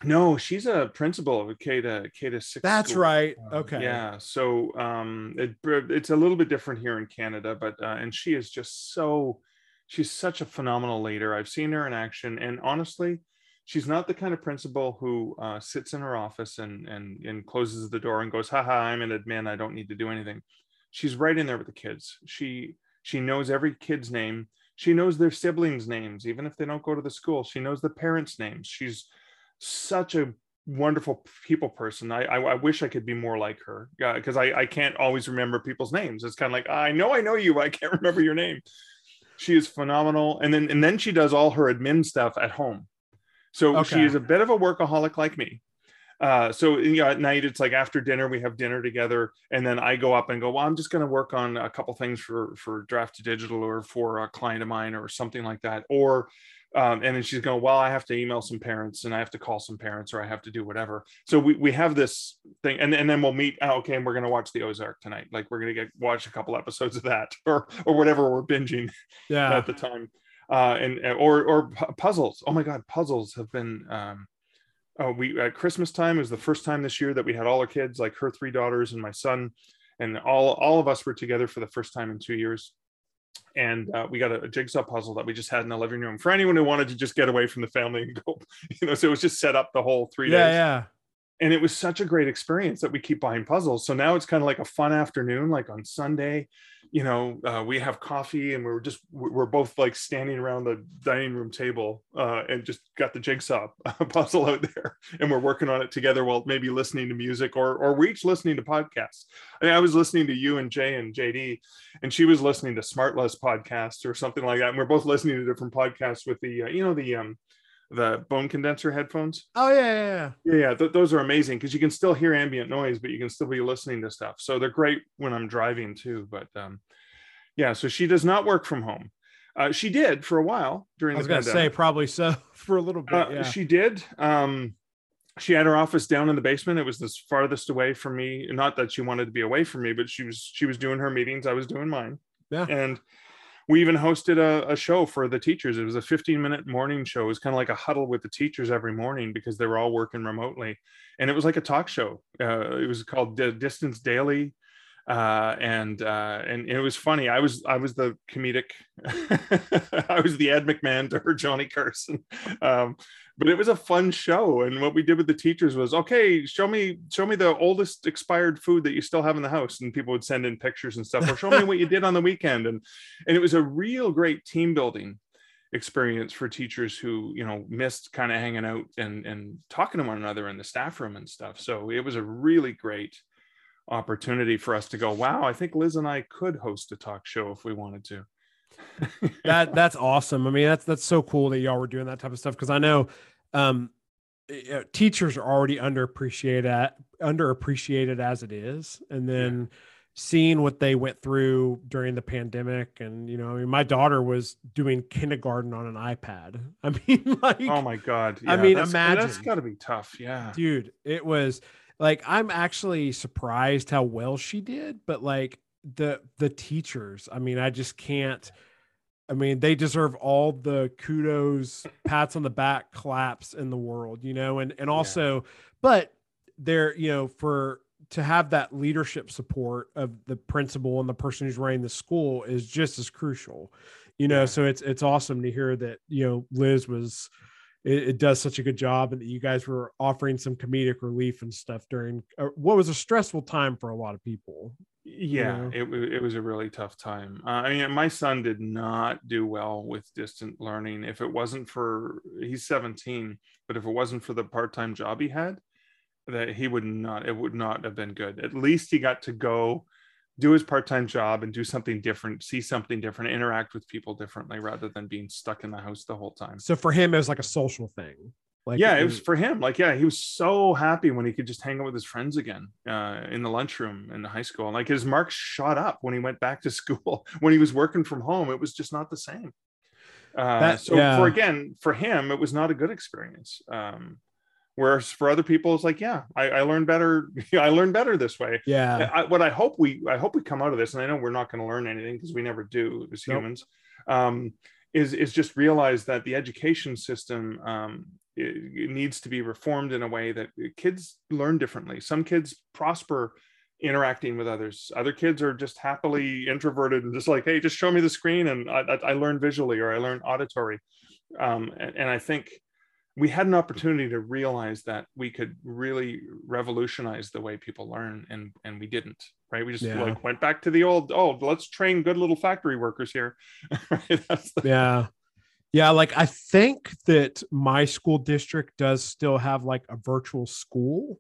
No, she's a principal of a K to K to six. That's school. right. Uh, okay. yeah. So um, it, it's a little bit different here in Canada, but uh, and she is just so she's such a phenomenal leader. I've seen her in action, and honestly, she's not the kind of principal who uh, sits in her office and and and closes the door and goes, "Haha, I'm an admin. I don't need to do anything." She's right in there with the kids. She she knows every kid's name. She knows their siblings' names, even if they don't go to the school. She knows the parents' names. She's such a wonderful people person. I I, I wish I could be more like her because I I can't always remember people's names. It's kind of like I know I know you, I can't remember your name. She is phenomenal, and then and then she does all her admin stuff at home. So okay. she is a bit of a workaholic like me. Uh, so you know, at night it's like after dinner we have dinner together, and then I go up and go. Well, I'm just going to work on a couple things for for Draft2Digital or for a client of mine or something like that. Or um, and then she's going, well, I have to email some parents and I have to call some parents or I have to do whatever. So we, we have this thing and, and then we'll meet. Oh, okay. And we're going to watch the Ozark tonight. Like we're going to get watch a couple episodes of that or, or whatever we're binging yeah. at the time. Uh, and, or, or puzzles. Oh my God. Puzzles have been, um, oh, we at Christmas time was the first time this year that we had all our kids, like her three daughters and my son, and all all of us were together for the first time in two years. And uh, we got a, a, jigsaw puzzle that we just had in the living room for anyone who wanted to just get away from the family and go, you know. So it was just set up the whole three yeah, days. Yeah, and it was such a great experience that we keep buying puzzles. So now it's kind of like a fun afternoon, like on Sunday, you know, uh, we have coffee and we're just we're both like standing around the dining room table uh, and just got the jigsaw puzzle out there, and we're working on it together while maybe listening to music or or we're each listening to podcasts. I mean, I was listening to you and Jay and JD, and she was listening to Smartless podcast or something like that, and we're both listening to different podcasts with the uh, you know the um the bone condenser headphones. Oh yeah, yeah, yeah. Yeah, yeah th- those are amazing because you can still hear ambient noise, but you can still be listening to stuff. So they're great when I'm driving too. But um, yeah, so she does not work from home. Uh, she did for a while during. I was going to say probably so for a little bit. Uh, yeah. She did. Um, she had her office down in the basement. It was the farthest away from me. Not that she wanted to be away from me, but she was she was doing her meetings. I was doing mine. Yeah. And we even hosted a, a, show for the teachers. It was a 15 minute morning show. It was kind of like a huddle with the teachers every morning because they were all working remotely. And it was like a talk show. Uh, it was called D- Distance Daily. Uh, and uh, and it was funny. I was I was the comedic, I was the Ed McMahon to her Johnny Carson. Um, but it was a fun show and what we did with the teachers was okay show me show me the oldest expired food that you still have in the house and people would send in pictures and stuff or show me what you did on the weekend and and it was a real great team building experience for teachers who you know missed kind of hanging out and and talking to one another in the staff room and stuff so it was a really great opportunity for us to go wow i think liz and i could host a talk show if we wanted to that that's awesome. I mean, that's that's so cool that y'all were doing that type of stuff because I know um, you know, teachers are already underappreciated underappreciated as it is, and then yeah. seeing what they went through during the pandemic, and you know, I mean, my daughter was doing kindergarten on an iPad. I mean, like, oh my god, yeah, I mean, imagine that's got to be tough, yeah, dude. It was like I'm actually surprised how well she did, but like the the teachers, I mean, I just can't I mean, they deserve all the kudos, pats on the back, claps in the world, you know, and and also, yeah. but they're you know for to have that leadership support of the principal and the person who's running the school is just as crucial, you know. Yeah. So it's it's awesome to hear that you know Liz was. It, it, does such a good job, and that you guys were offering some comedic relief and stuff during uh, what was a stressful time for a lot of people yeah it, it was a really tough time. Uh, i mean my son did not do well with distant learning. If it wasn't for he's 17 but if it wasn't for the part-time job he had that he would not it would not have been good. At least he got to go do his part-time job and do something different see something different interact with people differently rather than being stuck in the house the whole time so for him it was like a social thing like, yeah, it was for him. Like, yeah, he was so happy when he could just hang out with his friends again uh, in the lunchroom in the high school. like his marks shot up when he went back to school. when he was working from home, it was just not the same. Uh, that, so yeah. for again, for him, it was not a good experience. Um, whereas for other people, it's like, yeah, I, I learned better. I learned better this way. Yeah. I, what I hope we, I hope we come out of this, and I know we're not going to learn anything because we never do as nope. humans. Um, is is just realize that the education system um, it, needs to be reformed in a way that kids learn differently. Some kids prosper interacting with others. Other kids are just happily introverted and just like, hey, just show me the screen and I, I learn visually or I learn auditory. Um, and, and I think we had an hmm. opportunity to realize that we could really revolutionize the way people learn and and we didn't right we just yeah. like went back to the old oh let's train good little factory workers here right? the- yeah yeah, like I think that my school district does still have like a virtual school,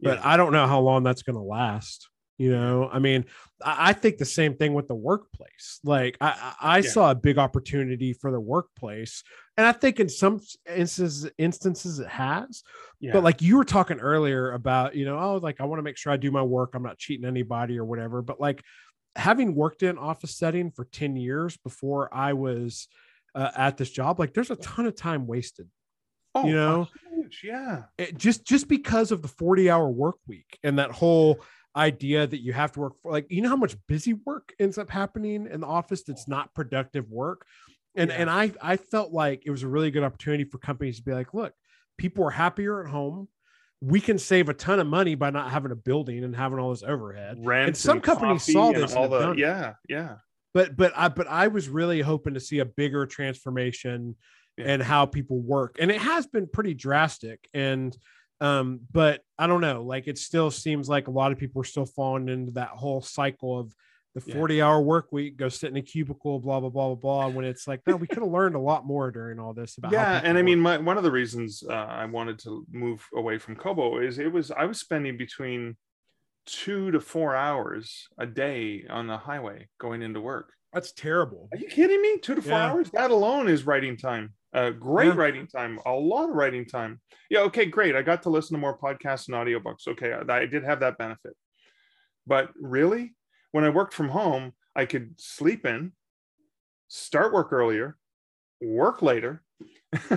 but yeah. I don't know how long that's going to last. You know, I mean, I, think the same thing with the workplace. Like I, I yeah. saw a big opportunity for the workplace, and I think in some instances, instances it has. Yeah. But like you were talking earlier about, you know, oh, like I want to make sure I do my work. I'm not cheating anybody or whatever. But like having worked in office setting for 10 years before I was uh, at this job like there's a ton of time wasted oh, you know huge, yeah it, just just because of the 40 hour work week and that whole idea that you have to work for like you know how much busy work ends up happening in the office that's not productive work and yeah. and i i felt like it was a really good opportunity for companies to be like look people are happier at home we can save a ton of money by not having a building and having all this overhead. Rent and some and companies saw this. All the, yeah, yeah but but I but I was really hoping to see a bigger transformation yeah. and how people work, and it has been pretty drastic. And um, but I don't know, like it still seems like a lot of people are still falling into that whole cycle of the 40 yeah. hour work week, go sit in a cubicle, blah, blah, blah, blah, blah. When it's like, no, we could have learned a lot more during all this about Yeah. And I mean, my, one of the reasons uh, I wanted to move away from Kobo is it was, I was spending between two to four hours a day on the highway going into work. That's terrible. Are you kidding me? Two to four yeah. hours? That alone is writing time. Uh, great yeah. writing time, a lot of writing time. Yeah, okay, great. I got to listen to more podcasts and audiobooks. Okay, I, I did have that benefit. But really, when I worked from home, I could sleep in, start work earlier, work later,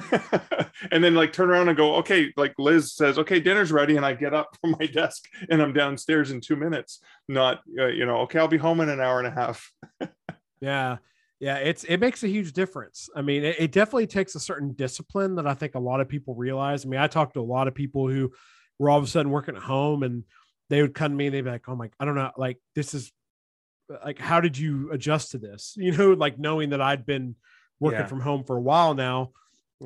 and then like turn around and go, okay, like Liz says, okay, dinner's ready, and I get up from my desk and I'm downstairs in two minutes. Not, uh, you know, okay, I'll be home in an hour and a half. yeah, Yeah, it's it makes a huge difference. I mean, it, it, definitely takes a certain discipline that I think a lot of people realize. I mean, I talked to a lot of people who were all of a sudden working at home and they would come to me and they'd be like, Oh my, I don't know, like this is like how did you adjust to this? You know, like knowing that I'd been working yeah. from home for a while now.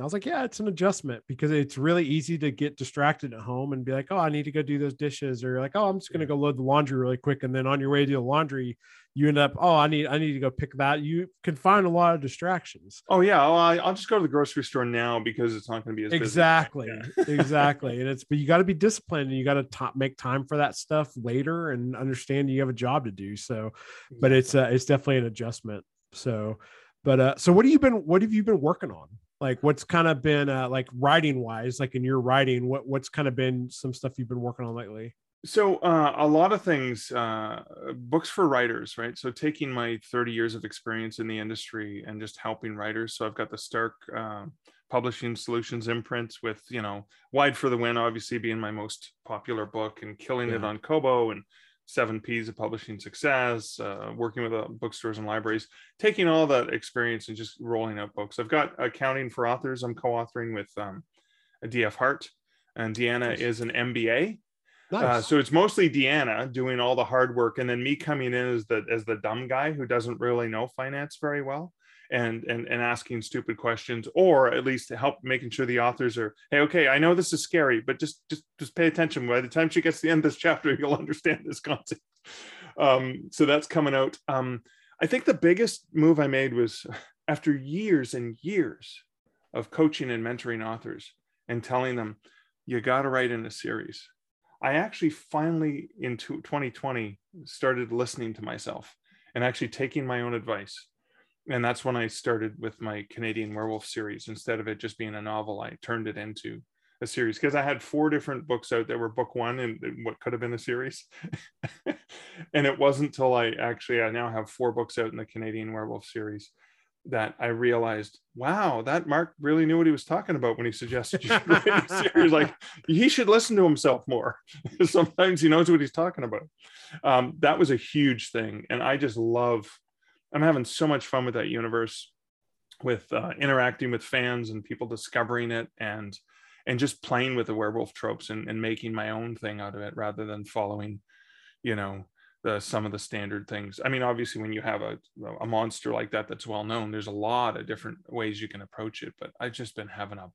I was like, yeah, it's an adjustment because it's really easy to get distracted at home and be like, oh, I need to go do those dishes, or like, oh, I'm just gonna go load the laundry really quick, and then on your way to the laundry, you end up, oh, I need, I need to go pick that. You can find a lot of distractions. Oh yeah, well, I, will just go to the grocery store now because it's not going to be as exactly, yeah. exactly. And it's, but you got to be disciplined, and you got to make time for that stuff later, and understand you have a job to do. So, but it's, uh, it's definitely an adjustment. So, but uh, so what have you been, what have you been working on? Like what's kind of been uh, like writing wise like in your writing what what's kind of been some stuff you've been working on lately? So uh, a lot of things uh, books for writers right? So taking my 30 years of experience in the industry and just helping writers. So i've got the stark uh, publishing solutions imprints with you know wide for the win obviously being my most popular book and killing yeah. it on kobo and seven P's of publishing success, uh, working with uh, bookstores and libraries, taking all that experience and just rolling out books. I've got accounting for authors. I'm co-authoring with um, DF Hart, and Deanna nice. is an MBA. Uh, nice. Uh, so it's mostly Deanna doing all the hard work, and then me coming in as the as the dumb guy who doesn't really know finance very well and and and asking stupid questions or at least to help making sure the authors are hey okay i know this is scary but just just just pay attention. By the time she gets to the end of this chapter you'll understand this concept. Um, so that's coming out. Um, i think the biggest move i made was after years and years of coaching and mentoring authors and telling them you got to write in a series. I actually finally in 2020 started listening to myself and actually taking my own advice and that's when I started with my Canadian Werewolf series. Instead of it just being a novel, I turned it into a series because I had four different books out that were book one and what could have been a series. and it wasn't until I actually I now have four books out in the Canadian Werewolf series that I realized, wow, that Mark really knew what he was talking about when he suggested you should write a series. Like he should listen to himself more. Sometimes he knows what he's talking about. Um, that was a huge thing, and I just love I'm having so much fun with that universe, with uh, interacting with fans and people discovering it, and and just playing with the werewolf tropes and, and making my own thing out of it rather than following, you know, the some of the standard things. I mean, obviously, when you have a a monster like that that's well known, there's a lot of different ways you can approach it. But I've just been having a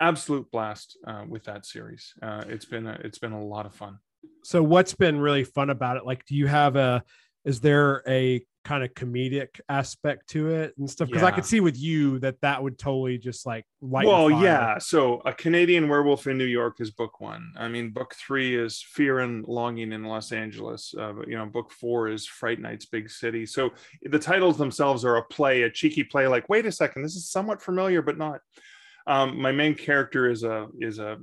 absolute blast uh, with that series. Uh, it's been a, it's been a lot of fun. So, what's been really fun about it? Like, do you have a is there a kind of comedic aspect to it and stuff because yeah. i could see with you that that would totally just like light well yeah so a canadian werewolf in new york is book one. I mean book three is fear and longing in los angeles uh, but, you know book four is fright nights big city. So the titles themselves are a play a cheeky play like wait a second this is somewhat familiar but not. Um, my main character is a is a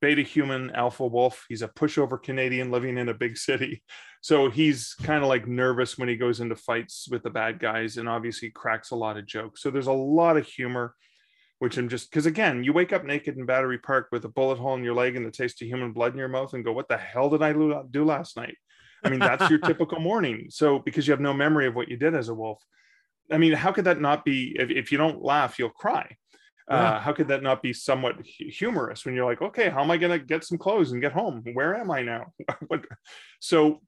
beta human alpha wolf. He's a pushover Canadian living in a big city. So he's kind of like nervous when he goes into fights with the bad guys and obviously cracks a lot of jokes. So there's a lot of humor, which I'm just because again, you wake up naked in Battery Park with a bullet hole in your leg and the taste of human blood in your mouth and go, What the hell did I do last night? I mean, that's your typical morning. So because you have no memory of what you did as a wolf. I mean, how could that not be? If, if you don't laugh, you'll cry. Yeah. Uh, how could that not be somewhat humorous when you're like, okay, how am I going to get some clothes and get home? Where am I now? so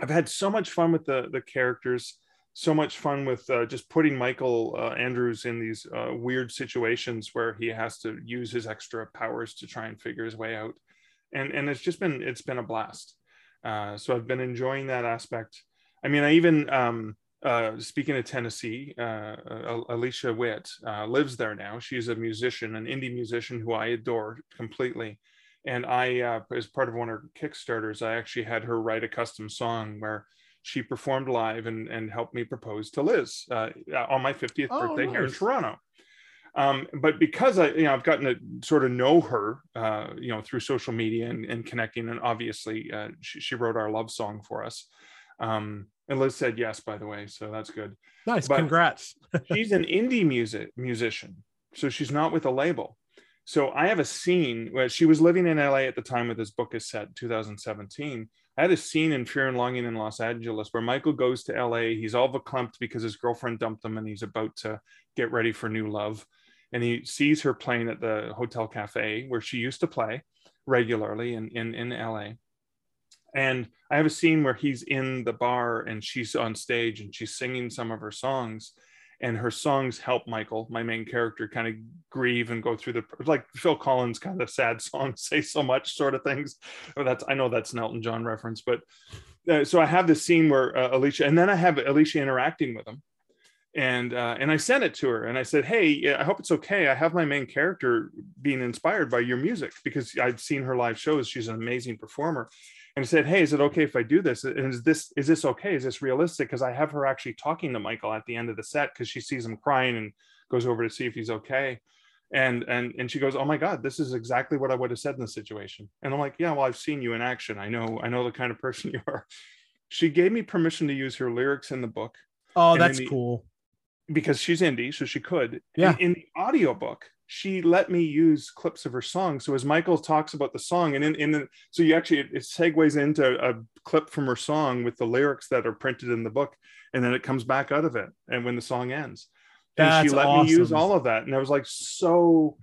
I've had so much fun with the the characters, so much fun with uh, just putting Michael uh, Andrews in these uh, weird situations where he has to use his extra powers to try and figure his way out, and and it's just been it's been a blast. Uh, so I've been enjoying that aspect. I mean, I even um, uh, speaking of Tennessee, uh, Alicia Witt uh, lives there now. She's a musician, an indie musician who I adore completely. And I, uh, as part of one of her Kickstarters, I actually had her write a custom song where she performed live and, and helped me propose to Liz uh, on my 50th oh, birthday nice. here in Toronto. Um, but because I, you know, I've gotten to sort of know her, uh, you know, through social media and, and connecting, and obviously she, she, wrote our love song for us. Um, and Liz said yes, by the way, so that's good. Nice, but congrats. she's an indie music musician, so she's not with a label. So I have a scene where she was living in LA at the time where this book is set, 2017. I had a scene in Fear and Longing in Los Angeles where Michael goes to LA. He's all verklempt because his girlfriend dumped him and he's about to get ready for new love. And he sees her playing at the Hotel Cafe where she used to play regularly in, in, in LA. And I have a scene where he's in the bar and she's on stage and she's singing some of her songs and her songs help Michael, my main character, kind of grieve and go through the like Phil Collins kind of sad songs say so much sort of things. That's I know that's an Elton John reference, but uh, so I have this scene where uh, Alicia, and then I have Alicia interacting with him, and uh, and I sent it to her, and I said, "Hey, I hope it's okay. I have my main character being inspired by your music because I've seen her live shows. She's an amazing performer." And said, "Hey, is it okay if I do this? And is this is this okay? Is this realistic? Because I have her actually talking to Michael at the end of the set because she sees him crying and goes over to see if he's okay." And and and she goes, "Oh my God, this is exactly what I would have said in the situation." And I'm like, "Yeah, well, I've seen you in action. I know I know the kind of person you are." She gave me permission to use her lyrics in the book. Oh, that's the, cool. Because she's indie, so she could. Yeah. In, in the audiobook, she let me use clips of her song. So as Michael talks about the song, and in, in the, so you actually it, it segues into a clip from her song with the lyrics that are printed in the book, and then it comes back out of it, and when the song ends, and That's she let awesome. me use all of that, and I was like so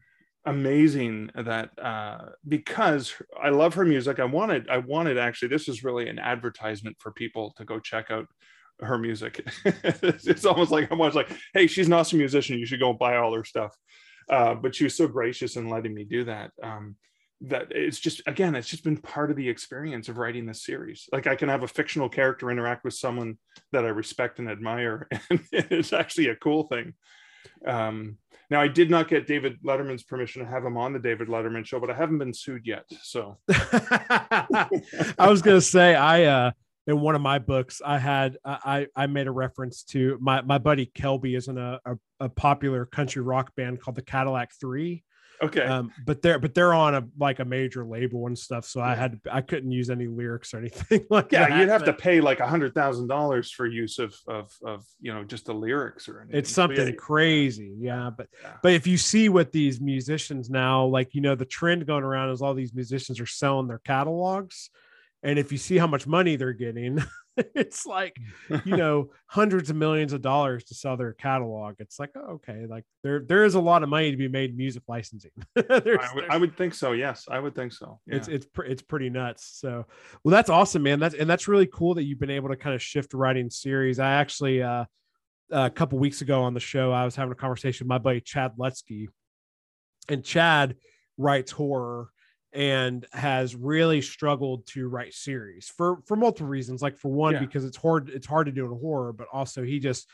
amazing that uh because I love her music, I wanted I wanted actually this is really an advertisement for people to go check out her music. it's almost like I'm almost like, hey, she's an awesome musician. You should go buy all her stuff uh, but she was so gracious in letting me do that um, that it's just again it's just been part of the experience of writing this series. Like i can have a fictional character interact with someone that i respect and admire and it's actually a cool thing. Um, now i did not get david letterman's permission to have him on the david letterman show but i haven't been sued yet so. I was gonna say I uh in one of my books I had I I made a reference to my my buddy Kelby is in a, a, a popular country rock band called the Cadillac Three. okay Um, but they're but they're on a like a major label and stuff, so I had I couldn't use any lyrics or anything like yeah that. you'd have to pay like a hundred thousand dollars for use of of of you know just the lyrics or anything It's something yeah, crazy, yeah. But Yeah. but if you see what these musicians now, like you know, the trend going around is all these musicians are selling their catalogs, and if you see how much money they're getting, it's like you know hundreds of millions of dollars to sell their catalog. It's like oh, okay, like there there is a lot of money to be made in music licensing. I would, I would think so yes i would think so yeah. it's it's it's pretty nuts. So, well, that's awesome, man. That's and that's really cool that you've been able to kind of shift writing series. I actually uh, a couple weeks ago on the show, I was having a conversation with my buddy Chad Lutzke, and Chad writes horror and has really struggled to write series for for multiple reasons. Like for one, Yeah. because it's hard it's hard to do in horror, but also he just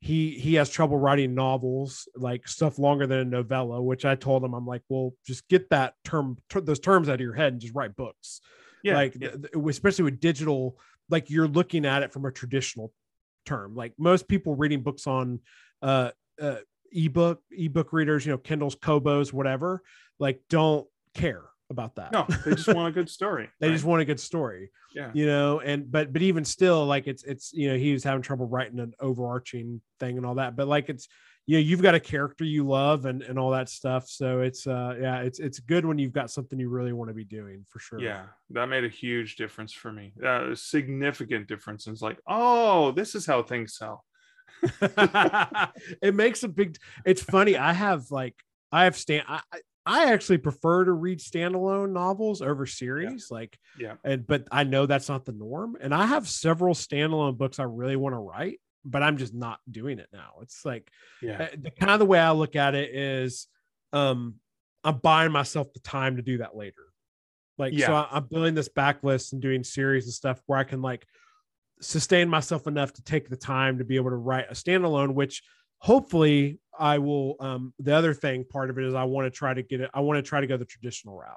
he he has trouble writing novels like stuff longer than a novella which i told him i'm like well just get that term ter- those terms out of your head and just write books yeah like yeah. th- especially with digital like you're looking at it from a traditional term like most people reading books on uh, uh ebook ebook readers you know kindles kobos whatever like don't care about that. No they just want a good story they right? just want a good story yeah. you know and but but even still like it's it's you know he was having trouble writing an overarching thing and all that but like it's you know you've got a character you love and and all that stuff so it's uh yeah it's it's good when you've got something you really want to be doing for sure. Yeah that made a huge difference for me uh, a significant difference. And it's like oh this is how things sell. It makes a big it's funny i have like i have stand I, I- actually prefer to read standalone novels over series like yeah. and but i know that's not the norm and i have several standalone books i really want to write but i'm just not doing it now. It's like yeah. uh, the kind of the way i look at it is um i'm buying myself the time to do that later. Like so I, i'm building this backlist and doing series and stuff where i can like sustain myself enough to take the time to be able to write a standalone which hopefully i will um the other thing part of it is i want to try to get it i want to try to go the traditional route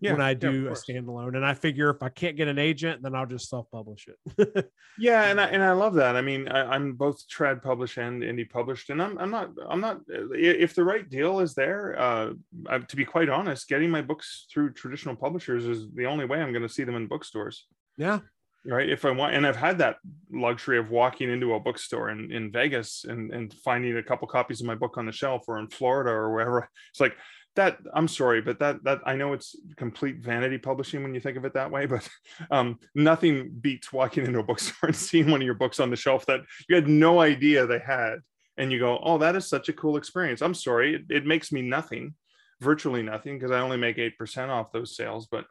yeah when i yeah, do a standalone and i figure if i can't get an agent then i'll just self-publish it. Yeah and I, and I love that i mean I, i'm both trad published and indie published and i'm, I'm not i'm not if the right deal is there uh I, to be quite honest getting my books through traditional publishers is the only way i'm going to see them in bookstores. Yeah right if i want and i've had that luxury of walking into a bookstore in, in vegas and, and finding a couple copies of my book on the shelf or in florida or wherever it's like that I'm sorry, but that that I know it's complete vanity publishing when you think of it that way, but um, nothing beats walking into a bookstore and seeing one of your books on the shelf that you had no idea they had, and you go, "Oh, that is such a cool experience." I'm sorry, it, it makes me nothing, virtually nothing, because I only make eight percent off those sales, but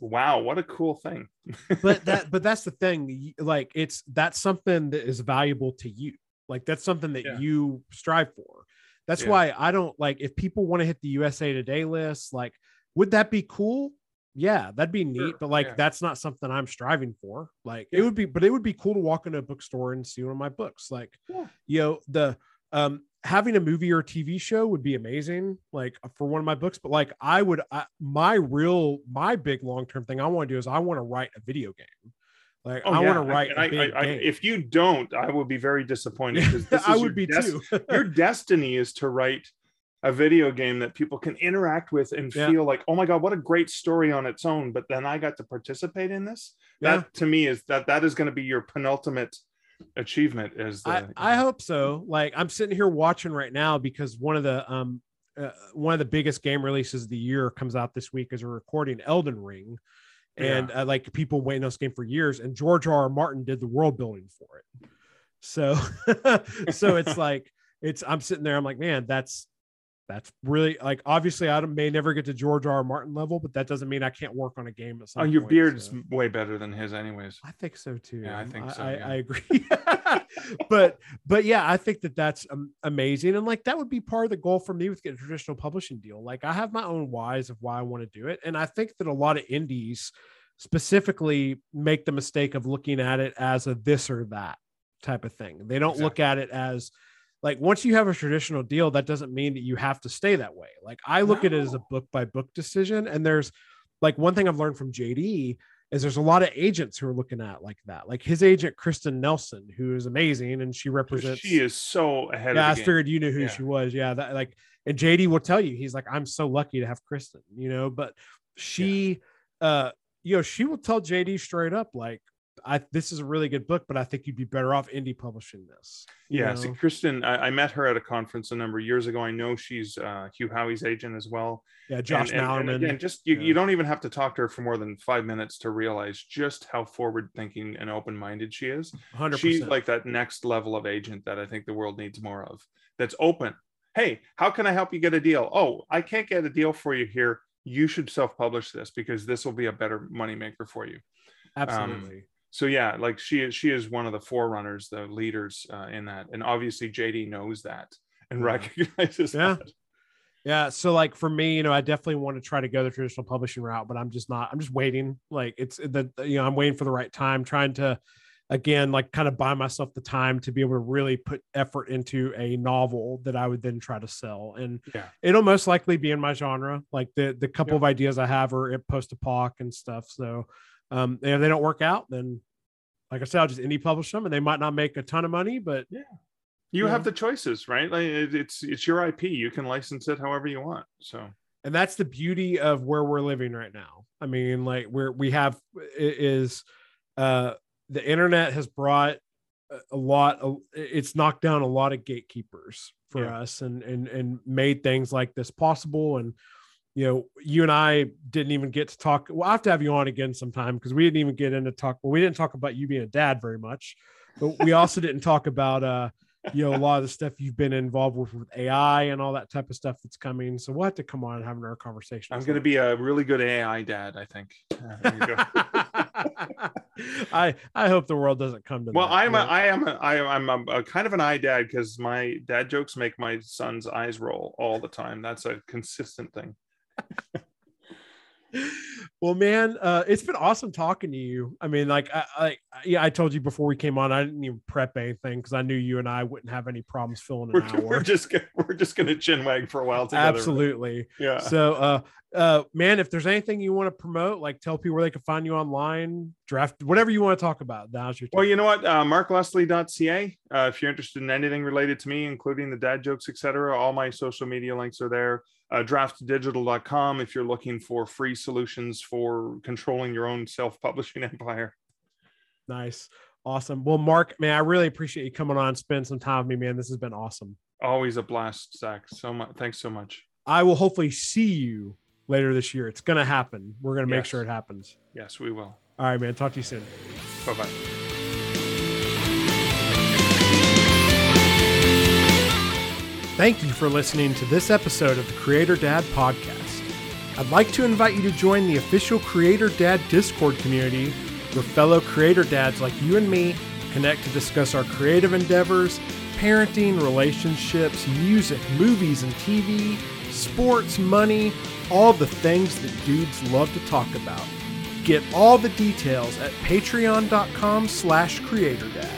wow what a cool thing. But that but that's the thing like it's that's something that is valuable to you. Like that's something that Yeah. you strive for. That's Yeah. why i don't like if people want to hit the usa today list like would that be cool? Yeah that'd be neat Sure, but like yeah. that's not something i'm striving for. Like it would be but it would be cool to walk into a bookstore and see one of my books. Like you know the um having a movie or tv show would be amazing like uh, for one of my books but like i would I, my real my big long-term thing i want to do is i want to write a video game like Oh, i yeah. want to write a I- I- I- game. if you don't i will be very disappointed because i would be des- too your destiny is to write a video game that people can interact with and Yeah. feel like oh my god what a great story on its own but then i got to participate in this Yeah. that to me is that that is going to be your penultimate achievement is the, I, I hope so. Like I'm sitting here watching right now because one of the um uh, one of the biggest game releases of the year comes out this week as we're recording Elden Ring, and uh, like people waiting on this game for years, and George R. R. Martin did the world building for it. So, so it's like it's I'm sitting there. I'm like, man, that's that's really like obviously I may never get to George R. R. Martin level, but that doesn't mean I can't work on a game at some oh your point, beard is so. way better than his anyways I think so too. Yeah, I think so, I, yeah. I agree. but but yeah, I think that that's um, amazing, and like that would be part of the goal for me with getting a traditional publishing deal. Like I have my own whys of why I want to do it, and I think that a lot of indies specifically make the mistake of looking at it as a this or that type of thing. They don't look at it as like once you have a traditional deal, that doesn't mean that you have to stay that way. Like I look at it as a book by book decision, and there's like one thing I've learned from JD is there's a lot of agents who are looking at like that. Like his agent Kristin Nelson, who is amazing, and she represents. she is so ahead Yeah, I of the game. figured you knew who Yeah. she was. Yeah, that like, and JD will tell you he's like, I'm so lucky to have Kristin, you know. But she, uh, you know, she will tell JD straight up like, I this is a really good book, but I think you'd be better off indie publishing this. yeah know? see kristin I, I met her at a conference a number of years ago i know she's uh Hugh Howey's agent as well yeah, Josh and, and- and Malerman. again, just you, Yeah. you don't even have to talk to her for more than five minutes to realize just how forward thinking and open minded she is. 100%. She's like that next level of agent that I think the world needs more of. That's open. Hey, how can I help you get a deal? Oh, I can't get a deal for you here. You should self-publish this because this will be a better moneymaker for you. absolutely. So yeah, like she is she is one of the forerunners, the leaders uh, in that, and obviously JD knows that and Yeah. recognizes Yeah. that. Yeah. So like for me, you know, I definitely want to try to go the traditional publishing route, but I'm just not, I'm just waiting. Like it's the, you know, I'm waiting for the right time, trying to, again, like kind of buy myself the time to be able to really put effort into a novel that I would then try to sell. And Yeah. it'll most likely be in my genre. Like the, the couple of ideas I have are at post apoc and stuff. So um, and if they don't work out, then like I said, I'll just indie publish them and they might not make a ton of money, but yeah, You have the choices, right? Like it's it's your IP. You can license it however you want. So and that's the beauty of where we're living right now i mean like where we have is uh the internet has brought a- a lot of, it's knocked down a lot of gatekeepers for Yeah. us and and and made things like this possible and you know you and i didn't even get to talk we'll have to have you on again sometime because we didn't even get into talk well we didn't talk about you being a dad very much but we also didn't talk about uh you know a lot of the stuff you've been involved with with AI and all that type of stuff that's coming. So we'll have to come on and have another conversation. I'm going to be a really good AI dad. I think. Uh, there you go. I I hope the world doesn't come to well, that. I'm a. I am a, I, I'm a, a kind of an eye dad because my dad jokes make my son's eyes roll all the time. That's a consistent thing. Well, man, uh, it's been awesome talking to you. I mean, like, I, I, yeah, I told you before we came on, I didn't even prep anything because I knew you and I wouldn't have any problems filling an We're, we're just gonna, we're just gonna chin wag for a while together. Absolutely. Yeah. So, uh, uh, man, if there's anything you want to promote, like tell people where they can find you online, draft, whatever you want to talk about. Now's your time. Well, you know what? Uh, MarkLeslie.ca. Uh, if you're interested in anything related to me, including the dad jokes, etc., all my social media links are there. Uh, draft2digital.com if you're looking for free solutions for controlling your own self-publishing empire. Nice. Awesome. Well, Mark, man, I really appreciate you coming on spending some time with me, man. This has been awesome. Always a blast, Zach. So much. Thanks so much. I will hopefully see you later this year. It's going to happen. We're going to make sure it happens. Yes, we will. All right, man. Talk to you soon. Bye bye. Thank you for listening to this episode of the Creator Dad Podcast. I'd like to invite you to join the official Creator Dad Discord community where fellow creator dads like you and me connect to discuss our creative endeavors, parenting, relationships, music, movies and TV, sports, money, all the things that dudes love to talk about. Get all the details at patreon.com slash creatordad.